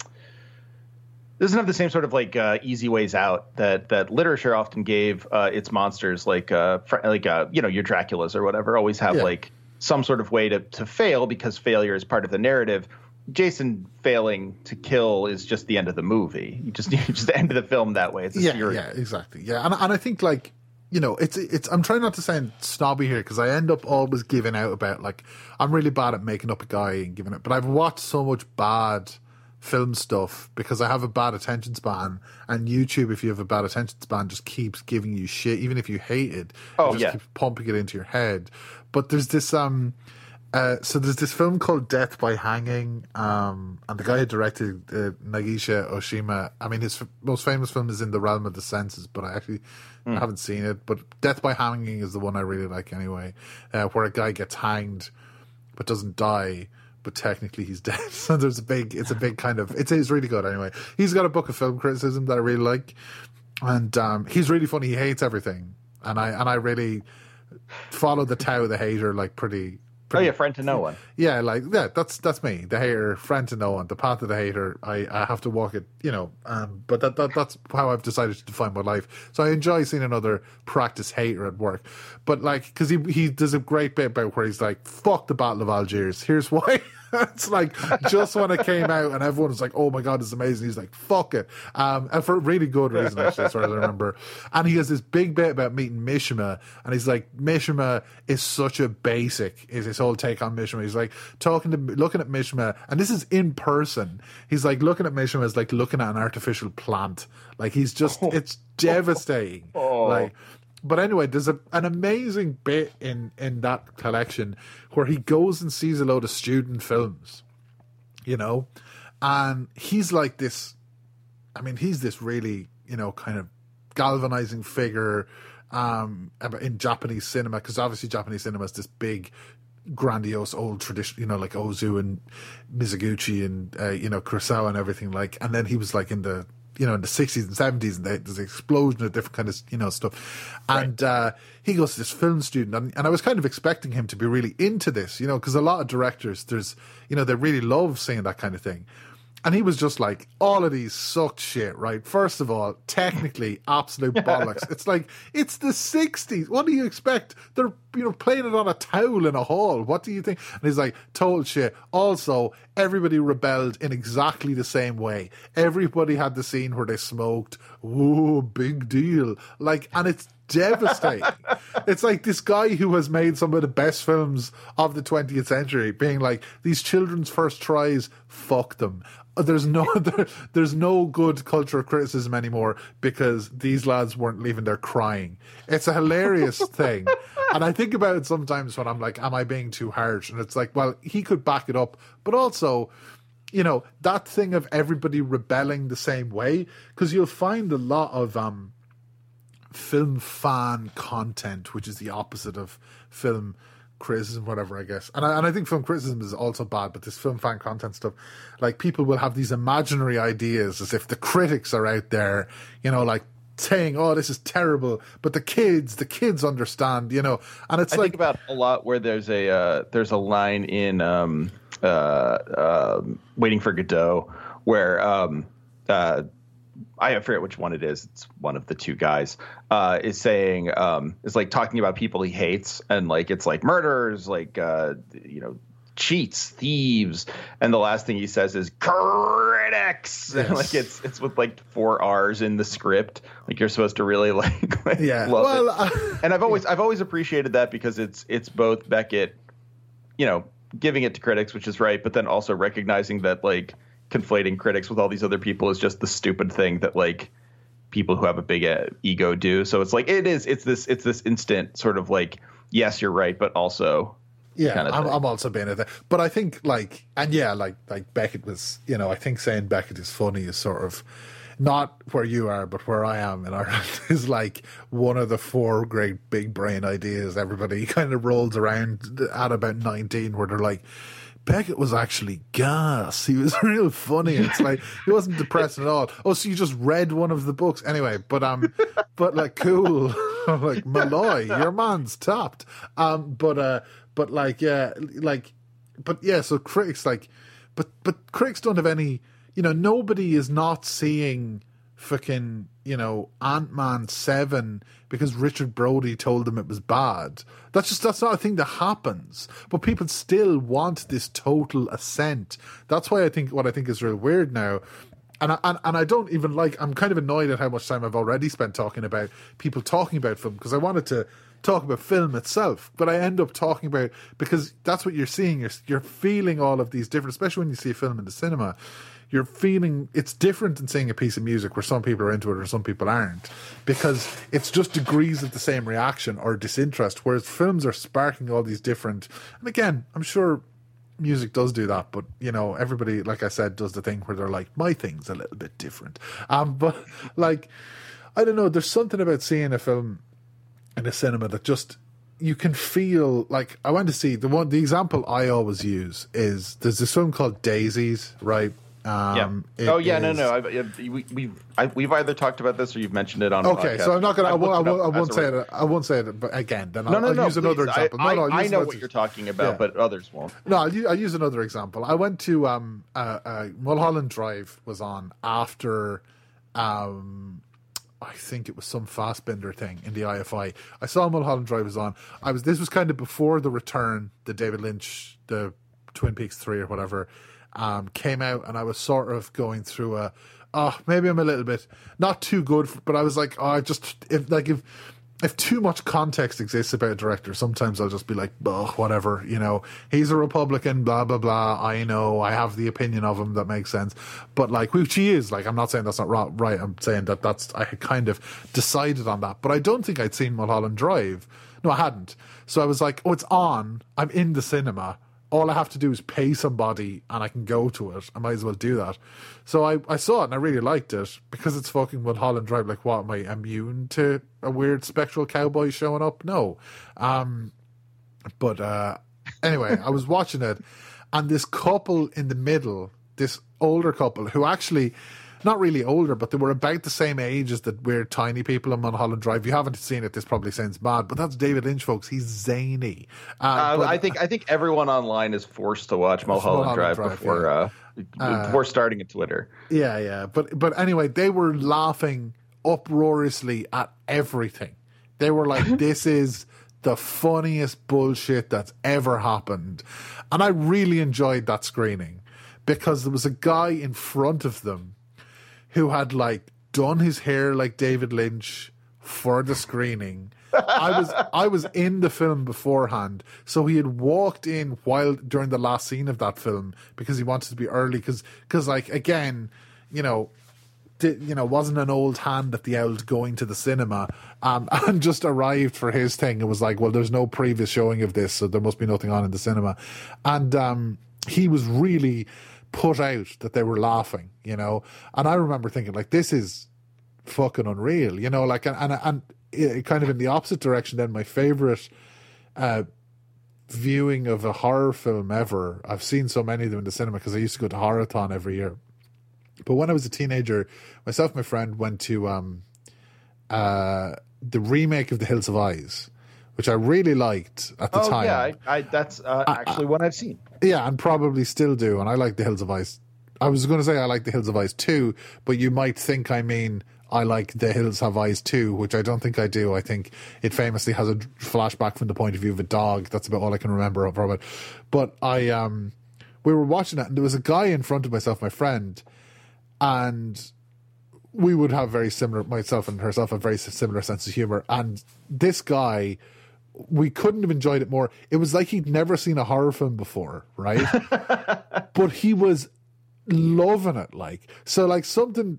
doesn't have the same sort of like uh, easy ways out that that literature often gave uh, its monsters, like uh, fr- like uh, you know your Draculas or whatever, always have yeah. like some sort of way to, to fail because failure is part of the narrative. Jason failing to kill is just the end of the movie. You just you just the end of the film that way. It's yeah, yeah, exactly. Yeah, and and I think like you know, it's it's. I'm trying not to sound snobby here because I end up always giving out about like I'm really bad at making up a guy and giving it. But I've watched so much bad film stuff because I have a bad attention span, and YouTube, if you have a bad attention span, just keeps giving you shit, even if you hate it. Oh it just yeah, keeps pumping it into your head. But there's this um uh, so there's this film called Death by Hanging, um, and the guy who directed uh, Nagisa Oshima. I mean, his f- most famous film is In the Realm of the Senses, but I actually mm. haven't seen it. But Death by Hanging is the one I really like anyway, uh, where a guy gets hanged but doesn't die, but technically he's dead. so there's a big, it's a big kind of, it's, it's really good anyway. He's got a book of film criticism that I really like, and um, he's really funny. He hates everything, and I and I really follow the Tao the hater like pretty. Pretty oh yeah, friend to no one. Yeah, like yeah, that's that's me, the hater, friend to no one, the path of the hater. I, I have to walk it, you know. Um, but that, that that's how I've decided to define my life. So I enjoy seeing another practice hater at work, but like because he he does a great bit about where he's like, "Fuck the Battle of Algiers." Here's why. it's like just when it came out and everyone was like, "Oh my god, it's amazing." He's like, "Fuck it," um, and for a really good reason actually, as far as I remember. And he has this big bit about meeting Mishima, and he's like, "Mishima is such a basic." Is his whole take on Mishima? He's like talking to, looking at Mishima, and this is in person. He's like looking at Mishima as like looking at an artificial plant. Like he's just, it's devastating. Oh. Like but anyway, there's a, an amazing bit in in that collection where he goes and sees a load of student films, you know, and he's like this. I mean, he's this really you know kind of galvanizing figure. um, in Japanese cinema because obviously Japanese cinema is this big grandiose old tradition, you know, like Ozu and Mizoguchi and uh, you know Kurosawa and everything like. And then he was like in the you know in the sixties and seventies, and there's an explosion of different kind of you know stuff. And right. uh, he goes to this film student, and, and I was kind of expecting him to be really into this, you know, because a lot of directors, there's you know, they really love seeing that kind of thing. And he was just like, all of these sucked shit, right? First of all, technically, absolute bollocks. it's like, it's the 60s. What do you expect? They're, you know, playing it on a towel in a hall. What do you think? And he's like, total shit. Also, everybody rebelled in exactly the same way. Everybody had the scene where they smoked. Whoa, big deal. Like, and it's devastating. it's like this guy who has made some of the best films of the 20th century being like, these children's first tries, fuck them there's no there, there's no good cultural criticism anymore because these lads weren't leaving there crying. It's a hilarious thing, and I think about it sometimes when I'm like, "Am I being too harsh?" And it's like, well, he could back it up, but also. You know that thing of everybody rebelling the same way because you'll find a lot of um, film fan content, which is the opposite of film criticism, whatever, I guess. And I, and I think film criticism is also bad, but this film fan content stuff, like people will have these imaginary ideas as if the critics are out there, you know, like saying, "Oh, this is terrible," but the kids, the kids understand, you know. And it's I like think about a lot where there's a uh, there's a line in um, uh, uh, Waiting for Godot where um, uh, I forget which one it is. It's one of the two guys. Uh, is saying um, is like talking about people he hates, and like it's like murderers, like uh, you know, cheats, thieves, and the last thing he says is critics. Yes. like it's it's with like four R's in the script. Like you're supposed to really like, like yeah. well, it. Uh, and I've always I've always appreciated that because it's it's both Beckett, you know, giving it to critics, which is right, but then also recognizing that like conflating critics with all these other people is just the stupid thing that like people who have a big uh, ego do. So it's like it is. It's this. It's this instant sort of like yes, you're right, but also yeah, kind of I'm, I'm, also being it. But I think like and yeah, like like Beckett was. You know, I think saying Beckett is funny is sort of not where you are, but where I am in Ireland is like one of the four great big brain ideas everybody kind of rolls around at about 19 where they're like, Beckett was actually gas. He was real funny. It's like he wasn't depressed at all. Oh, so you just read one of the books anyway? But um, but like cool, like Molloy, your man's tapped. Um, but uh, but like yeah, like, but yeah. So critics like, but but critics don't have any. You know, nobody is not seeing fucking you know Ant Man seven because Richard Brody told them it was bad. That's just that's not a thing that happens. But people still want this total assent. That's why I think what I think is real weird now. And I, and, and I don't even like. I'm kind of annoyed at how much time I've already spent talking about people talking about film because I wanted to talk about film itself, but I end up talking about because that's what you're seeing. You're you're feeling all of these different, especially when you see a film in the cinema you're feeling it's different than seeing a piece of music where some people are into it or some people aren't because it's just degrees of the same reaction or disinterest whereas films are sparking all these different and again i'm sure music does do that but you know everybody like i said does the thing where they're like my thing's a little bit different um but like i don't know there's something about seeing a film in a cinema that just you can feel like I went to see the one the example I always use is there's this film called Daisies, right? Um, yeah. Oh yeah, is... no, no. I've, we, we've I, we've either talked about this or you've mentioned it on. Okay, so I'm not gonna. I, won't, I, won't, I won't say it. I won't say it. But again, then no, I'll, no, no, I'll use please. another example. I, no, no, I know what you're talking about, yeah. but others won't. No, I'll, I'll, use another example. I went to um, uh, uh, Mulholland Drive was on after, um, I think it was some Fassbinder thing in the IFI. I saw Mulholland Drive was on. I was. This was kind of before the return, the David Lynch, the Twin Peaks three or whatever um, came out, and I was sort of going through a, oh, maybe I'm a little bit not too good, but I was like, oh, I just if like if if too much context exists about a director, sometimes I'll just be like, oh, whatever, you know, he's a Republican, blah, blah, blah. I know, I have the opinion of him that makes sense. But like, which he is, like, I'm not saying that's not right. I'm saying that that's, I had kind of decided on that. But I don't think I'd seen Mulholland Drive. No, I hadn't. So I was like, oh, it's on. I'm in the cinema all I have to do is pay somebody and I can go to it. I might as well do that. So I, I saw it and I really liked it because it's fucking Mulholland Drive. Like, what am I immune to a weird spectral cowboy showing up? No. Um, but uh, anyway, I was watching it and this couple in the middle, this older couple who actually not really older, but they were about the same age as the weird tiny people on Mulholland Drive. If you haven't seen it, this probably sounds bad, but that's David Lynch, folks. He's zany. Uh, uh, but, I think I think everyone online is forced to watch Mulholland, Mulholland Drive, Drive, before yeah. uh, before starting at Twitter. Yeah, yeah, but but anyway, they were laughing uproariously at everything. They were like, "This is." the funniest bullshit that's ever happened. And I really enjoyed that screening because there was a guy in front of them who had like done his hair like David Lynch for the screening. I was I was in the film beforehand, so he had walked in while during the last scene of that film because he wanted to be early because because like again, you know, you know wasn't an old hand at the old going to the cinema um, and just arrived for his thing. It was like, well, there's no previous showing of this, so there must be nothing on in the cinema, and um, he was really put out that they were laughing, you know. And I remember thinking, like, this is fucking unreal, you know, like, and and, and it, kind of in the opposite direction. Then my favorite uh, viewing of a horror film ever. I've seen so many of them in the cinema because I used to go to Horrorthon every year. But when I was a teenager, myself and my friend went to um, uh, the remake of The Hills Have Eyes, which I really liked at the oh, time. Yeah, I, I, that's uh, actually I, one I've seen. Yeah, and probably still do. And I like The Hills of Ice. I was going to say I like The Hills of Ice too, but you might think I mean I like The Hills Have Eyes too, which I don't think I do. I think it famously has a flashback from the point of view of a dog. That's about all I can remember from it. But I, um, we were watching it, and there was a guy in front of myself, my friend, and we would have very similar. Myself and herself a very similar sense of humor, and this guy we couldn't have enjoyed it more. It was like he'd never seen a horror film before, right? but he was loving it. Like so, like something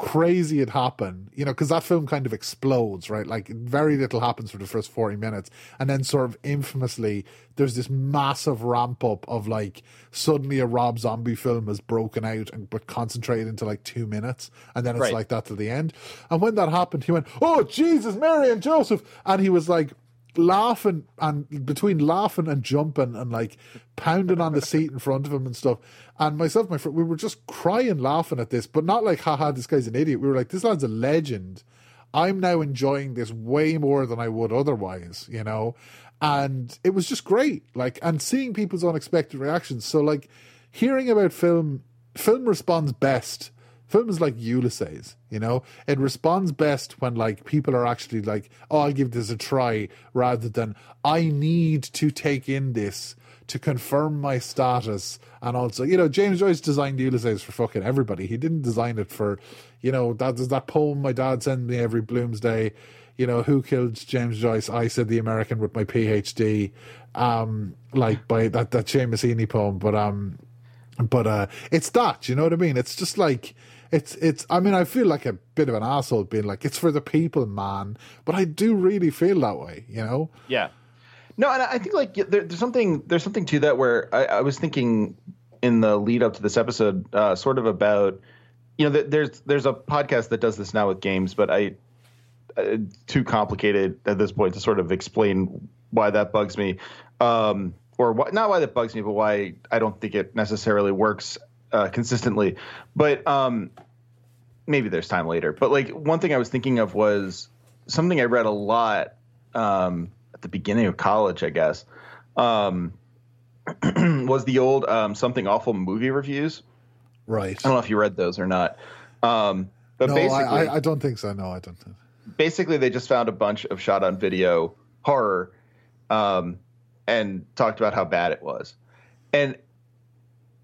crazy had happened, you know, because that film kind of explodes, right? Like very little happens for the first 40 minutes. And then, sort of infamously, there's this massive ramp up of like suddenly a Rob Zombie film has broken out and but concentrated into like two minutes. And then it's right. like that to the end. And when that happened, he went, Oh, Jesus, Mary and Joseph. And he was like, laughing and between laughing and jumping and like pounding on the seat in front of him and stuff. And myself, my friend, we were just crying laughing at this, but not like, haha, this guy's an idiot. We were like, this lad's a legend. I'm now enjoying this way more than I would otherwise, you know? And it was just great. Like, and seeing people's unexpected reactions. So, like, hearing about film, film responds best films like Ulysses, you know, it responds best when like people are actually like, oh, I'll give this a try, rather than I need to take in this to confirm my status. And also, you know, James Joyce designed Ulysses for fucking everybody. He didn't design it for, you know, that that poem my dad sent me every Bloomsday. You know, who killed James Joyce? I said the American with my PhD. Um, like by that that Seamus Heaney poem, but um, but uh, it's that. You know what I mean? It's just like it's it's. I mean, I feel like a bit of an asshole being like, "It's for the people, man," but I do really feel that way. You know? Yeah. No, and I think like there, there's something there's something to that where I, I, was thinking in the lead up to this episode, uh, sort of about you know, there's there's a podcast that does this now with games, but I uh, too complicated at this point to sort of explain why that bugs me, um, or why, not why that bugs me, but why I don't think it necessarily works uh, consistently. But um, maybe there's time later. But like one thing I was thinking of was something I read a lot um, at the beginning of college, I guess. Um, was the old um, something awful movie reviews. Right. I don't know if you read those or not. Um, but no, basically, I, I, don't think so. No, I don't. Think. Basically, they just found a bunch of shot on video horror um, and talked about how bad it was. And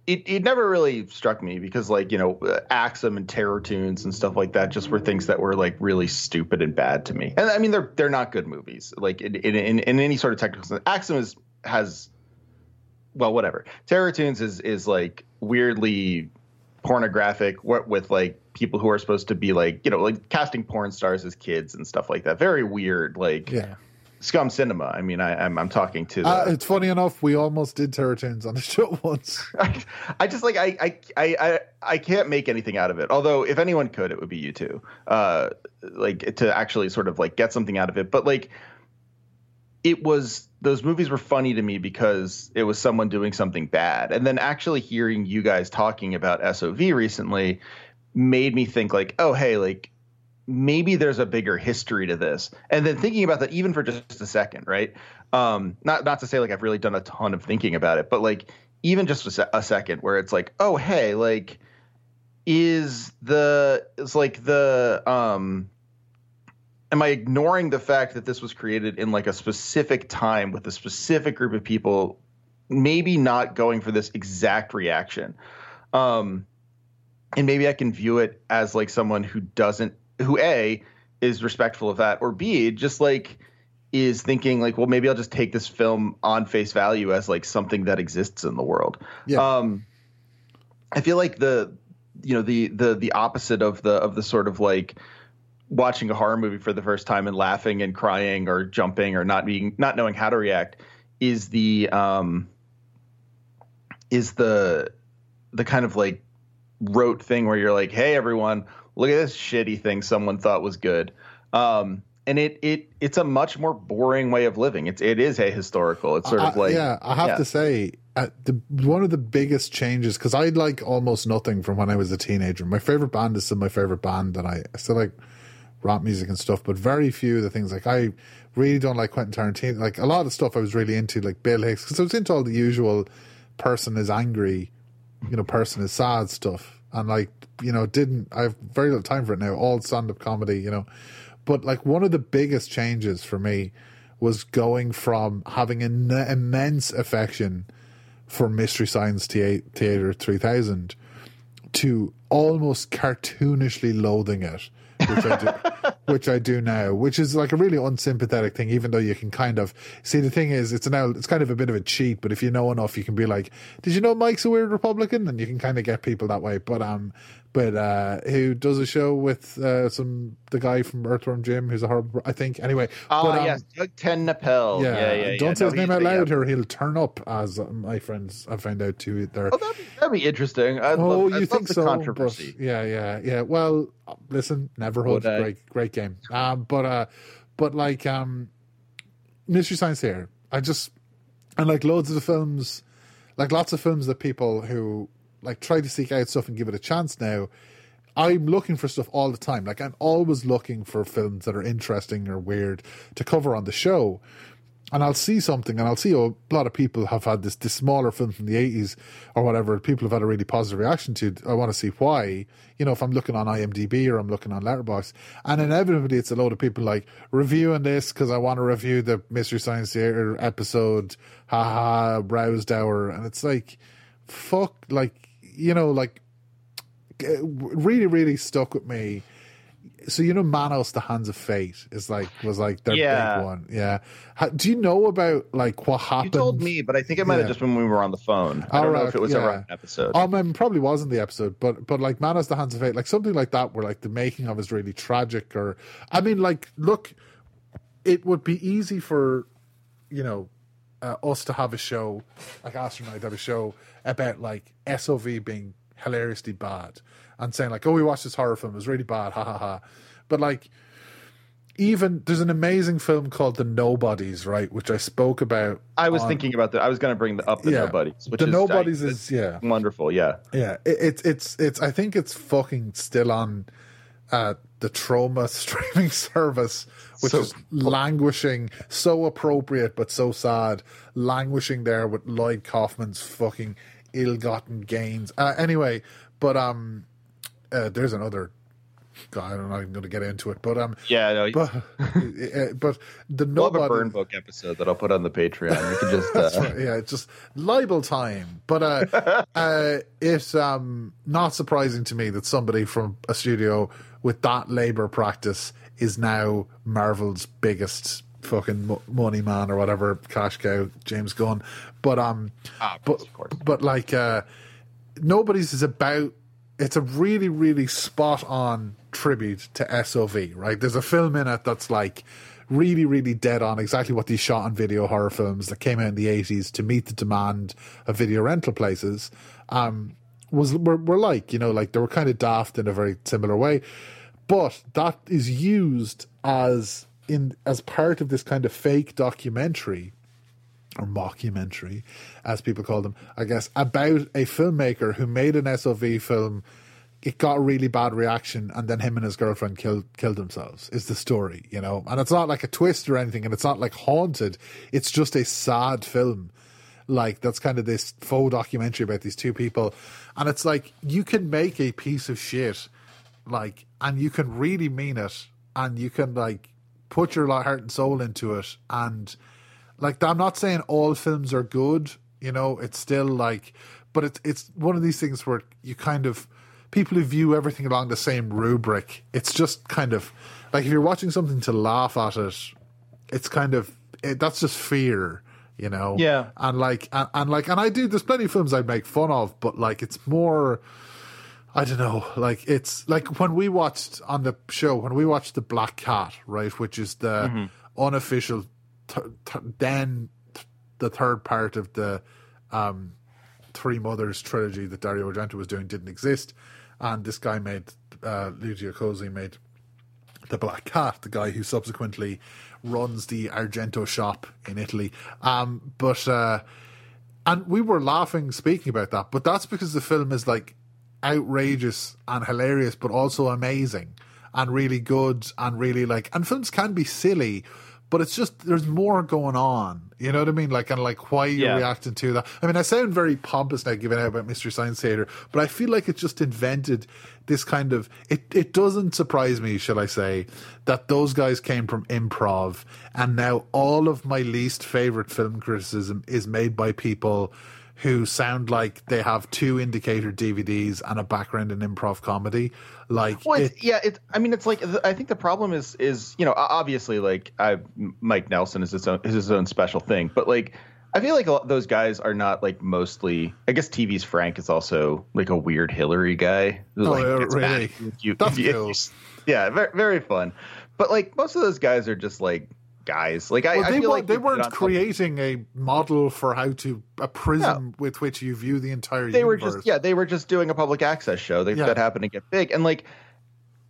it, it never really struck me because like you know Ax 'Em and Terror Toons and stuff like that just were things that were like really stupid and bad to me. And I mean they're they're not good movies. Like in in, in any sort of technical sense, Ax 'Em is has well whatever. Terror Toons is is like weirdly pornographic what with like people who are supposed to be like you know like casting porn stars as kids and stuff like that. Very weird. Like yeah. Scum Cinema. I mean, I, am I'm, I'm talking to. The, uh, it's funny enough, we almost did Terror Toons on the show once. I, I just like I, I I I can't make anything out of it. Although if anyone could, it would be you two. Uh, like to actually sort of like get something out of it. But like, it was those movies were funny to me because it was someone doing something bad, and then actually hearing you guys talking about SOV recently made me think like, oh hey, like maybe there's a bigger history to this. And then thinking about that even for just a second, right? Um, not not to say like I've really done a ton of thinking about it, but like even just a, se- a second where it's like, oh hey, like is the it's like the um am I ignoring the fact that this was created in like a specific time with a specific group of people maybe not going for this exact reaction um and maybe I can view it as like someone who doesn't who a is respectful of that or b just like is thinking like well maybe i'll just take this film on face value as like something that exists in the world yeah. um i feel like the you know the the the opposite of the of the sort of like watching a horror movie for the first time and laughing and crying or jumping or not being not knowing how to react is the um is the the kind of like rote thing where you're like hey everyone look at this shitty thing someone thought was good. Um, and it it it's a much more boring way of living. It's it is a historical. It's sort of like yeah. I have yeah. to say, uh, the one of the biggest changes because I like almost nothing from when I was a teenager. My favorite band is still my favorite band, and I, I still like rap music and stuff. But very few of the things like I really don't like Quentin Tarantino. Like a lot of stuff I was really into, like Bill Hicks, because I was into all the usual person is angry, you know, person is sad stuff, and like you know, didn't I have very little time for it now, all stand up comedy, you know. But like one of the biggest changes for me was going from having an immense affection for Mystery Science Theater 3000 to almost cartoonishly loathing it which I which I do now, which is like a really unsympathetic thing. Even though you can kind of see the thing is, it's now it's kind of a bit of a cheat. But if you know enough, you can be like, "Did you know Mike's a weird Republican?" And you can kind of get people that way. But um, but uh, who does a show with uh, some the guy from Earthworm Jim, who's a horrible, I think. Anyway, oh but, um, yes, Doug TenNapel. Yeah, yeah, yeah. Don't say no, his name out loud, yeah. or he'll turn up. As my friends, I found out too. There. Oh, that'd be, that'd be interesting. I'd oh, love, you I'd think so? Controversy. But, yeah, yeah, yeah. Well, listen, Neverhood, great, great game. Um, but uh, but like um, Mystery Science here, I just and like loads of the films, like lots of films that people who like try to seek out stuff and give it a chance now I'm looking for stuff all the time. Like I'm always looking for films that are interesting or weird to cover on the show. And I'll see something and I'll see oh, a lot of people have had this, this smaller film from the 80s or whatever, people have had a really positive reaction to. I want to see why. You know, if I'm looking on IMDb or I'm looking on Letterboxd. And inevitably, it's a load of people like reviewing this because I want to review the Mystery Science Theater episode, haha, Roused Hour. And it's like, fuck, like, you know, like really, really stuck with me. So you know, Manos, the Hands of Fate, is like was like their yeah. big one. Yeah. How, do you know about like what happened? You told me, but I think it might yeah. have just been when we were on the phone. I don't right, know if it was yeah. ever an episode. Um, I mean, probably wasn't the episode, but but like Manos, the Hands of Fate, like something like that, where like the making of is really tragic. Or I mean, like, look, it would be easy for you know uh, us to have a show like Astronaut have a show about like SOV being hilariously bad and saying like, "Oh, we watched this horror film; it was really bad." Ha ha ha. But like, even there's an amazing film called The Nobodies, right, which I spoke about. I was on, thinking about that. I was going to bring up The yeah, Nobodies. Which the is, Nobodies I, is yeah wonderful. Yeah, yeah. It, it's it's it's. I think it's fucking still on uh, the Troma streaming service, which so, is languishing, so appropriate but so sad, languishing there with Lloyd Kaufman's fucking ill-gotten gains. Uh, anyway, but um, uh, there's another. God, I'm not even going to get into it, but um, yeah, no, but uh, but the we'll nobody, burn book episode that I'll put on the Patreon. We can just uh... right, yeah, it's just libel time. But uh, uh, it's um not surprising to me that somebody from a studio with that labor practice is now Marvel's biggest fucking money man or whatever cash cow James Gunn. But um ah, but but like uh nobody's is about it's a really really spot on tribute to SOV right? There's a film in it that's like really, really dead on exactly what these shot on video horror films that came out in the 80s to meet the demand of video rental places. Um, was were, were like. You know, like they were kind of daft in a very similar way. But that is used as in as part of this kind of fake documentary or mockumentary, as people call them, I guess, about a filmmaker who made an SOV film. It got a really bad reaction, and then him and his girlfriend killed killed themselves. Is the story, you know? And it's not like a twist or anything, and it's not like haunted. It's just a sad film, like that's kind of this faux documentary about these two people, and it's like you can make a piece of shit, like, and you can really mean it, and you can like put your heart and soul into it, and like I'm not saying all films are good, you know, it's still like but it's it's one of these things where you kind of people who view everything along the same rubric, it's just kind of like if you're watching something to laugh at it, it's kind of it, that's just fear, you know. Yeah. And like and, and like and I do there's plenty of films I make fun of, but like it's more I don't know, like it's like when we watched on the show when we watched the Black Cat, right, which is the mm-hmm. unofficial then the third part of the um, Three Mothers trilogy that Dario Argento was doing didn't exist, and this guy made uh, Luigi made the Black Cat, the guy who subsequently runs the Argento shop in Italy. Um, but uh, and we were laughing speaking about that, but that's because the film is like outrageous and hilarious, but also amazing and really good and really like. And films can be silly, but it's just there's more going on. You know what I mean? Like and like why you're yeah. reacting to that. I mean, I sound very pompous now giving out about Mystery Science Theater, but I feel like it just invented this kind of. It it doesn't surprise me, shall I say, that those guys came from improv, and now all of my least favorite film criticism is made by people who sound like they have two indicator DVDs and a background in improv comedy. Like, well, it's, it, yeah, it's. I mean, it's like I think the problem is is you know obviously like I Mike Nelson is his own is his own special thing, but like I feel like those guys are not like mostly. I guess TV's Frank is also like a weird Hillary guy. Oh, like, uh, really? You, That's cool. Yeah, very very fun. But like most of those guys are just like guys. Like I, well, they, I feel like they weren't creating a model for how to a prism with which you view the entire. They universe. were just yeah, they were just doing a public access show that, yeah. that happened to get big, and like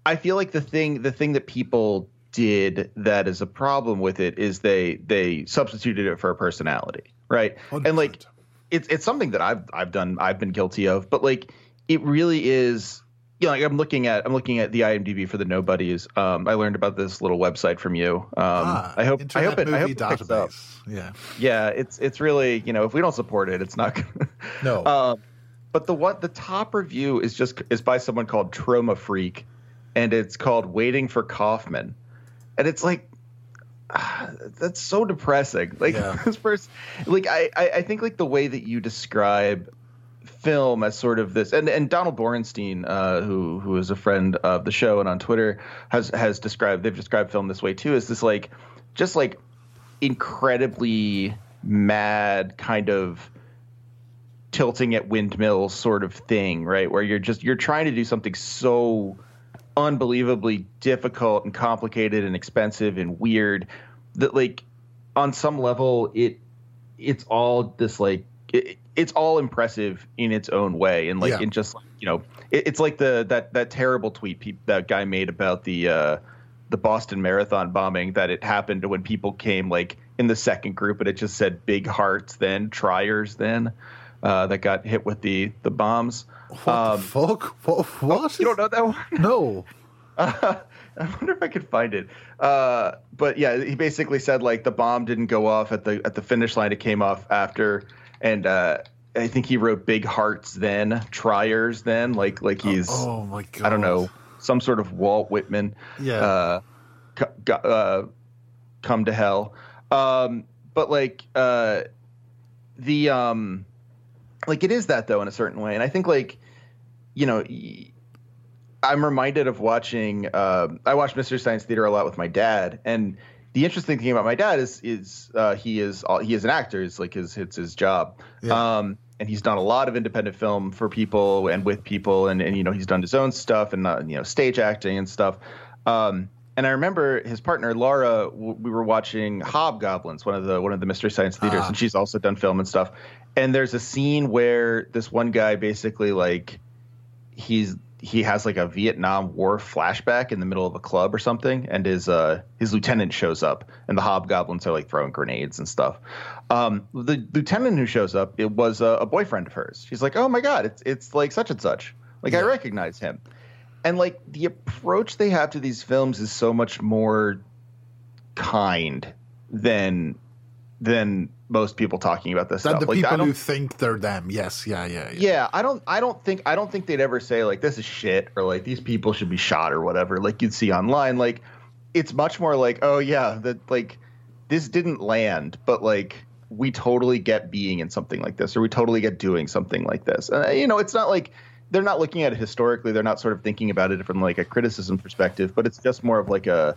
I feel like the thing the thing that people did that is a problem with it is they they substituted it for a personality, right? 100%. And like it's it's something that I've I've done I've been guilty of, but like it really is you know, like I'm looking at I'm looking at the IMDb for the Nobodies. Um, I learned about this little website from you. Um, ah, I hope I hope it I hope it picks up. Yeah, yeah. It's it's really you know if we don't support it, it's not. Gonna, no. Uh, but the what the top review is just is by someone called Troma Freak, and it's called Waiting for Kaufman, and it's like ah, that's so depressing. Like yeah. this first, like I, I I think like the way that you describe film as sort of this, and and Donald Borenstein, uh, who who is a friend of the show and on Twitter, has has described they've described film this way too, is this like just like incredibly mad kind of tilting at windmills sort of thing, right? Where you're just you're trying to do something so unbelievably difficult and complicated and expensive and weird that like on some level it it's all this like it's all impressive in its own way, and like yeah. in just like you know, it, it's like the that that terrible tweet pe- that guy made about the uh, the Boston Marathon bombing that it happened when people came like in the second group, and it just said big hearts then triers then uh, that got hit with the the bombs. What um, the fuck? What? what? Oh, you don't know that one? No. Uh, I wonder if I could find it. Uh, but yeah, he basically said like the bomb didn't go off at the at the finish line; it came off after and uh, I think he wrote Big Hearts then, Triers then, like like oh, he's oh, oh my god, I don't know, some sort of Walt Whitman. Yeah. Uh, uh, come to hell. Um, but like uh, the um, like it is that though in a certain way, and I think like you know. I'm reminded of watching. Uh, I watched Mystery Science Theater a lot with my dad, and the interesting thing about my dad is is uh, he is he is an actor. It's like his it's his job. Yeah. Um, and he's done a lot of independent film for people and with people, and, and you know he's done his own stuff and uh, you know stage acting and stuff. Um, and I remember his partner Laura. We were watching Hobgoblins, one of the one of the Mystery Science theaters, uh and she's also done film and stuff. And there's a scene where this one guy basically like he's he has like a Vietnam War flashback in the middle of a club or something, and his uh, his lieutenant shows up, and the hobgoblins are like throwing grenades and stuff. Um, the lieutenant who shows up, it was a, a, boyfriend of hers. She's like, "Oh my god, it's it's like such and such. Like yeah. I recognize him." And like the approach they have to these films is so much more kind than than most people talking about this than stuff. the like, people who think they're them. Yes, yeah, yeah, yeah, yeah. I don't, I don't think, I don't think they'd ever say like this is shit or like these people should be shot or whatever. Like you'd see online. Like it's much more like, oh yeah, that like this didn't land, but like we totally get being in something like this, or we totally get doing something like this. And you know, it's not like they're not looking at it historically. They're not sort of thinking about it from like a criticism perspective, but it's just more of like a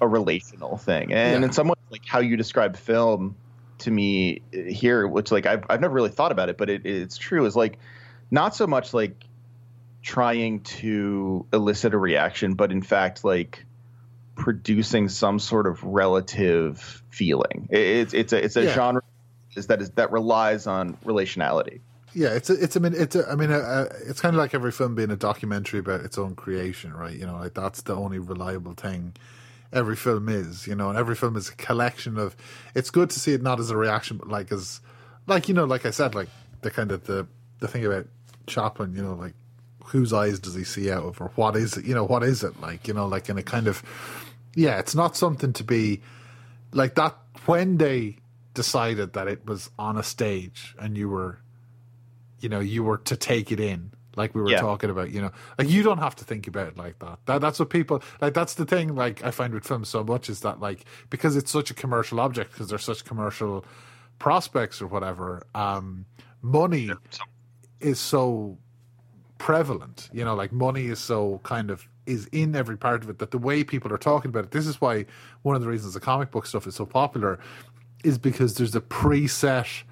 a relational thing. And yeah. in some ways, like how you describe film to me here, which like I've I've never really thought about it, but it, it's true. Is like not so much like trying to elicit a reaction, but in fact like producing some sort of relative feeling. It's it's a it's a yeah. genre is that is that relies on relationality. Yeah, it's a, it's I mean it's a, I mean a, a, it's kind of like every film being a documentary about its own creation, right? You know, like that's the only reliable thing every film is, you know, and every film is a collection of. It's good to see it not as a reaction, but like as, like you know, like I said, like the kind of the the thing about Chaplin, you know, like whose eyes does he see out of, or what is it, you know, what is it like, you know, like in a kind of, yeah, it's not something to be like that when they decided that it was on a stage and you were, you know, you were to take it in like we were yeah. talking about, you know, like you don't have to think about it like that. that. That's what people like. That's the thing. Like I find with films so much is that like because it's such a commercial object because they're such commercial prospects or whatever. Um, money is so prevalent. You know, like money is so kind of is in every part of it that the way people are talking about it. This is why one of the reasons the comic book stuff is so popular is because there's a preset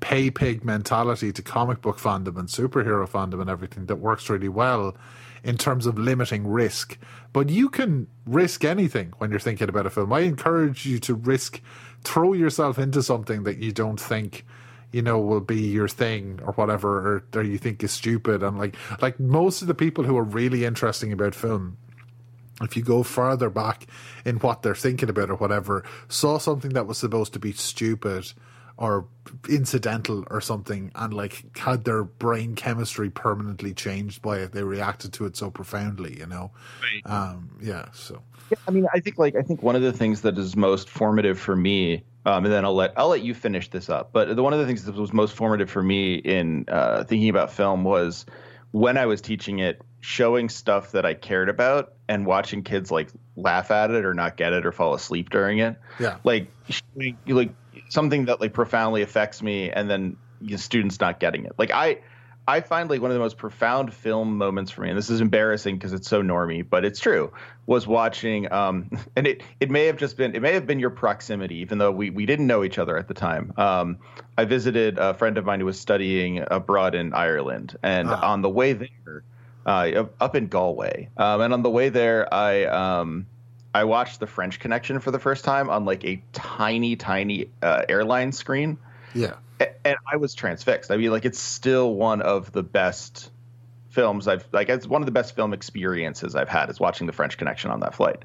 pay pig mentality to comic book fandom and superhero fandom and everything that works really well in terms of limiting risk. But you can risk anything when you're thinking about a film. I encourage you to risk, throw yourself into something that you don't think you know will be your thing or whatever or, or you think is stupid and like like most of the people who are really interesting about film if you go further back in what they're thinking about or whatever saw something that was supposed to be stupid or incidental or something and like had their brain chemistry permanently changed by it they reacted to it so profoundly you know right. um yeah so yeah i mean i think like i think one of the things that is most formative for me um, and then I'll let I'll let you finish this up. But the, one of the things that was most formative for me in uh, thinking about film was when I was teaching it, showing stuff that I cared about and watching kids like laugh at it or not get it or fall asleep during it. Yeah, like like something that like profoundly affects me and then you know, students not getting it. Like I I find like one of the most profound film moments for me, and this is embarrassing because it's so normy, but it's true, was watching um and it it may have just been it may have been your proximity, even though we, we didn't know each other at the time. Um I visited a friend of mine who was studying abroad in Ireland and ah. on the way there, uh up in Galway. Um and on the way there I um I watched the French Connection for the first time on like a tiny, tiny uh, airline screen. Yeah, and I was transfixed. I mean, like it's still one of the best films I've like. It's one of the best film experiences I've had is watching the French Connection on that flight,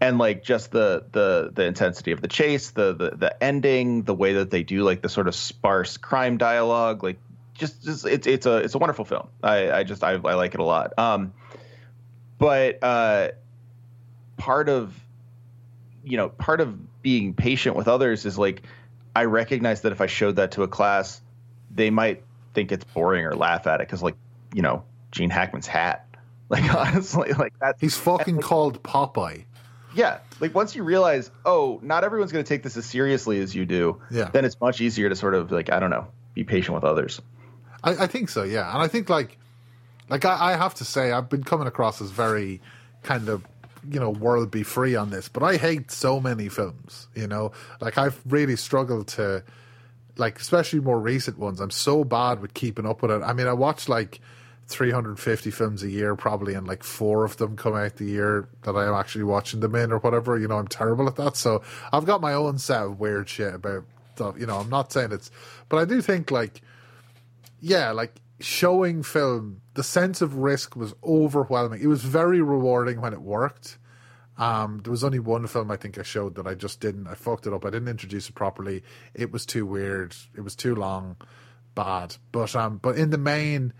and like just the the the intensity of the chase, the the the ending, the way that they do like the sort of sparse crime dialogue, like just just it's it's a it's a wonderful film. I I just I I like it a lot. Um, but uh part of you know part of being patient with others is like I recognize that if I showed that to a class, they might think it's boring or laugh at it because like you know Gene Hackman's hat. Like honestly, like that. He's fucking like, called Popeye. Yeah, like once you realize, oh, not everyone's going to take this as seriously as you do. Yeah. Then it's much easier to sort of like I don't know, be patient with others. I, I think so. Yeah, and I think like, like I, I have to say, I've been coming across as very kind of you know world be free on this but i hate so many films you know? Like i've really struggled to like especially more recent ones. I'm so bad with keeping up with it. I mean i watch like 350 films a year probably and like four of them come out the year that I'm actually watching them in or whatever you know? I'm terrible at that. So I've got my own set of weird shit about stuff you know? I'm not saying it's but I do think like yeah like showing film the sense of risk was overwhelming. It was very rewarding when it worked. Um, there was only one film I think I showed that I just didn't I fucked it up. I didn't introduce it properly. It was too weird. It was too long bad. But um but in the main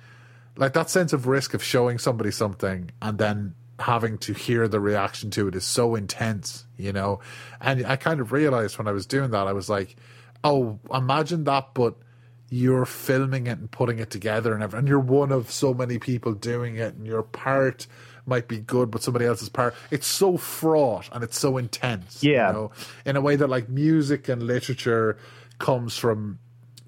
like that sense of risk of showing somebody something and then having to hear the reaction to it is so intense, you know. And I kind of realized when I was doing that, I was like, oh, imagine that, but you're filming it and putting it together and and you're one of so many people doing it, and your part might be good, but somebody else's part. It's so fraught and it's so intense, yeah. You know, in a way that like music and literature comes from,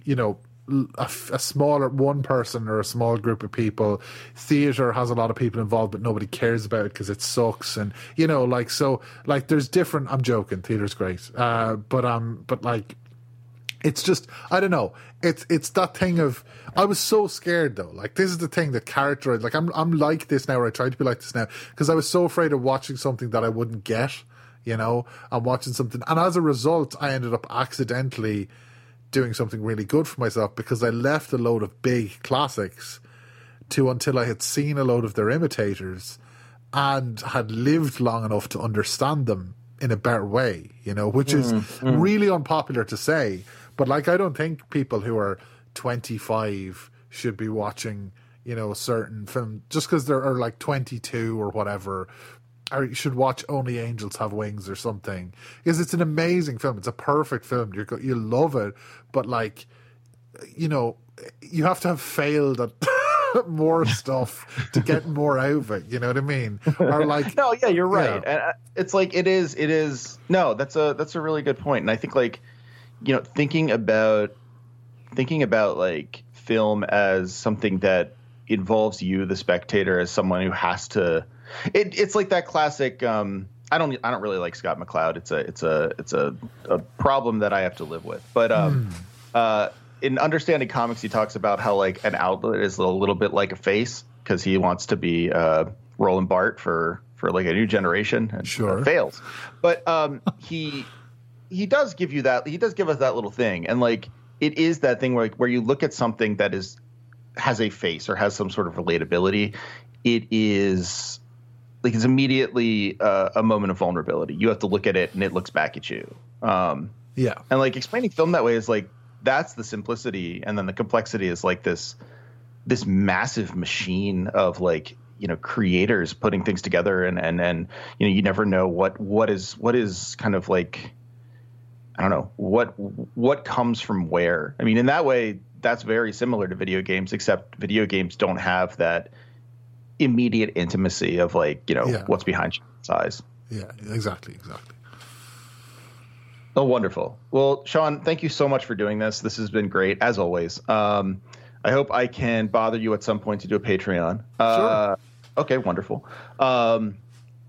you know, a, a, smaller one person or a small group of people. Theater has a lot of people involved, but nobody cares about it because it sucks. And you know, like so, like there's different. I'm joking. Theater's great, uh, but um, but like, it's just I don't know. It's it's that thing of I was so scared though. Like this is the thing that characterized. Like I'm I'm like this now, or I try to be like this now, because I was so afraid of watching something that I wouldn't get. You know, I'm watching something, and as a result, I ended up accidentally doing something really good for myself because I left a load of big classics to until I had seen a load of their imitators and had lived long enough to understand them in a better way, you know, which is mm, mm. really unpopular to say. But like, I don't think people who are 25 should be watching, you know, a certain film just because they're like 22 or whatever or you should watch Only Angels Have Wings or something because it's an amazing film. It's a perfect film. You you love it, but like, you know, you have to have failed at more stuff to get more out of it. You know what I mean? Or like, no, yeah, you're right. And uh, it's like it is. It is. No, that's a that's a really good point. And I think like, you know, thinking about thinking about like film as something that involves you, the spectator, as someone who has to it, it's like that classic. Um, I don't. I don't really like Scott McCloud. It's a. It's a. It's a, a problem that I have to live with. But um, mm. uh, in understanding comics, he talks about how like an outlet is a little bit like a face because he wants to be uh, Roland Barthes for for like a new generation and sure. fails. But um, he he does give you that. He does give us that little thing, and like it is that thing where like, where you look at something that is has a face or has some sort of relatability. It is like it's immediately uh, a moment of vulnerability. You have to look at it and it looks back at you. Um, yeah, and like explaining film that way is like that's the simplicity, and then the complexity is like this this massive machine of like you know creators putting things together, and and and you know you never know what what is what is kind of like I don't know what what comes from where. I mean, in that way, that's very similar to video games, except video games don't have that immediate intimacy of like you know yeah. what's behind Sean's eyes. Yeah, exactly, exactly. Oh, wonderful. Well, Sean, thank you so much for doing this. This has been great as always. Um, I hope I can bother you at some point to do a Patreon. Uh, sure. Okay, wonderful. Um,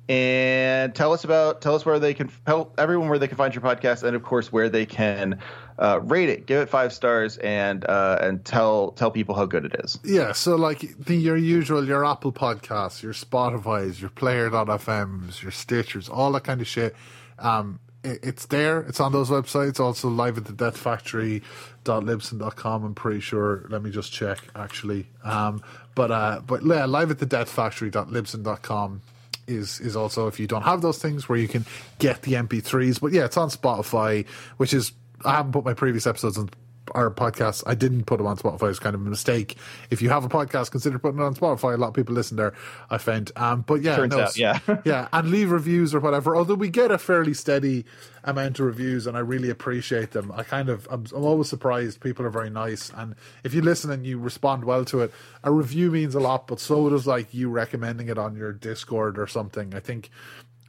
and tell us about tell us where they can help everyone where they can find your podcast, and of course where they can uh, rate it, give it five stars, and uh, and tell tell people how good it is. Yeah, so like the your usual, your Apple Podcasts, your Spotify's, your Player.fm's, your Stitchers, all that kind of shit. Um, it, it's there. It's on those websites. Also, live at the Death Factory. Libsyn.com I'm pretty sure let me just check actually um, but uh, but yeah live at the death factory.libsyn.com is is also if you don't have those things where you can get the MP3s. But yeah, it's on Spotify, which is I haven't put my previous episodes on our podcast. I didn't put them on Spotify. It's kind of a mistake. If you have a podcast, consider putting it on Spotify. A lot of people listen there. I found. Um, but yeah, Turns no, out, yeah, yeah, and leave reviews or whatever. Although we get a fairly steady amount of reviews, and I really appreciate them. I kind of, I'm, I'm always surprised. People are very nice, and if you listen and you respond well to it, a review means a lot. But so does like you recommending it on your Discord or something. I think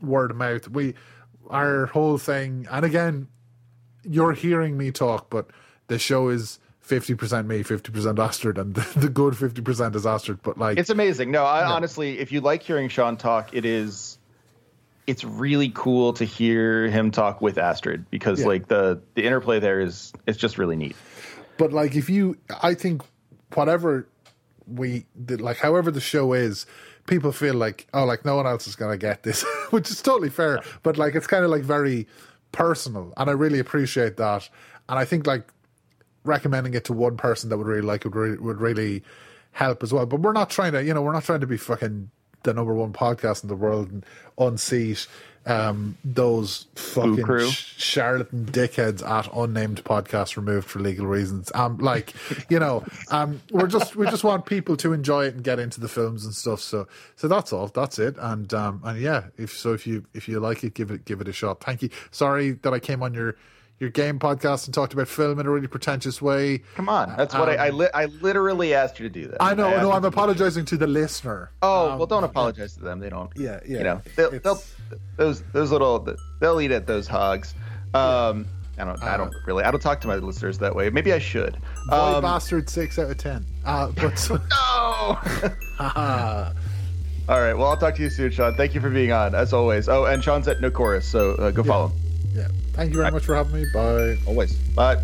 word of mouth. We our whole thing, and again, you're hearing me talk, but the show is 50% me, 50% Astrid, and the, the good 50% is Astrid. But like, it's amazing. No, I, honestly, if you like hearing Sean talk, it is, it's really cool to hear him talk with Astrid because yeah. like the, the interplay there is, it's just really neat. But like, if you, I think whatever we did, like however the show is, people feel like oh like no one else is gonna get this, which is totally fair. But like it's kind of like very personal, and I really appreciate that. And I think like recommending it to one person that would really like it would, re- would really help as well. But we're not trying to, you know, we're not trying to be fucking the number one podcast in the world and unseat um, those fucking sh- charlatan dickheads at unnamed podcast removed for legal reasons. Um, like you know, um, we're just we just want people to enjoy it and get into the films and stuff. So so that's all. That's it. And um, and yeah, if so, if you if you like it, give it give it a shot. Thank you. Sorry that I came on your your game podcast and talked about film in a really pretentious way. Come on, that's what um, I I, li- I, literally asked you to do that. I know, I no, I'm apologizing to the listener. Oh um, well, don't apologize to them. They don't. Yeah, yeah. You know, they'll, they'll those those little they'll eat at those hogs. Um, I don't. I don't uh, really. I don't talk to my listeners that way. Maybe I should. Boy um, bastard, six out of ten. Uh, but no. All right. Well, I'll talk to you soon, Sean. Thank you for being on, as always. Oh, and Sean's at No Chorus, so uh, go yeah. follow him. Yeah. Thank you very much for having me. Bye. Always. Bye.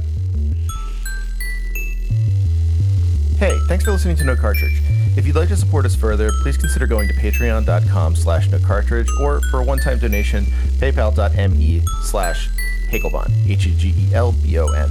Hey, thanks for listening to No Cartridge. If you'd like to support us further, please consider going to patreon.com slash no cartridge or for a one-time donation, paypal.me slash Hegelbon, H-E-G-E-L-B-O-N.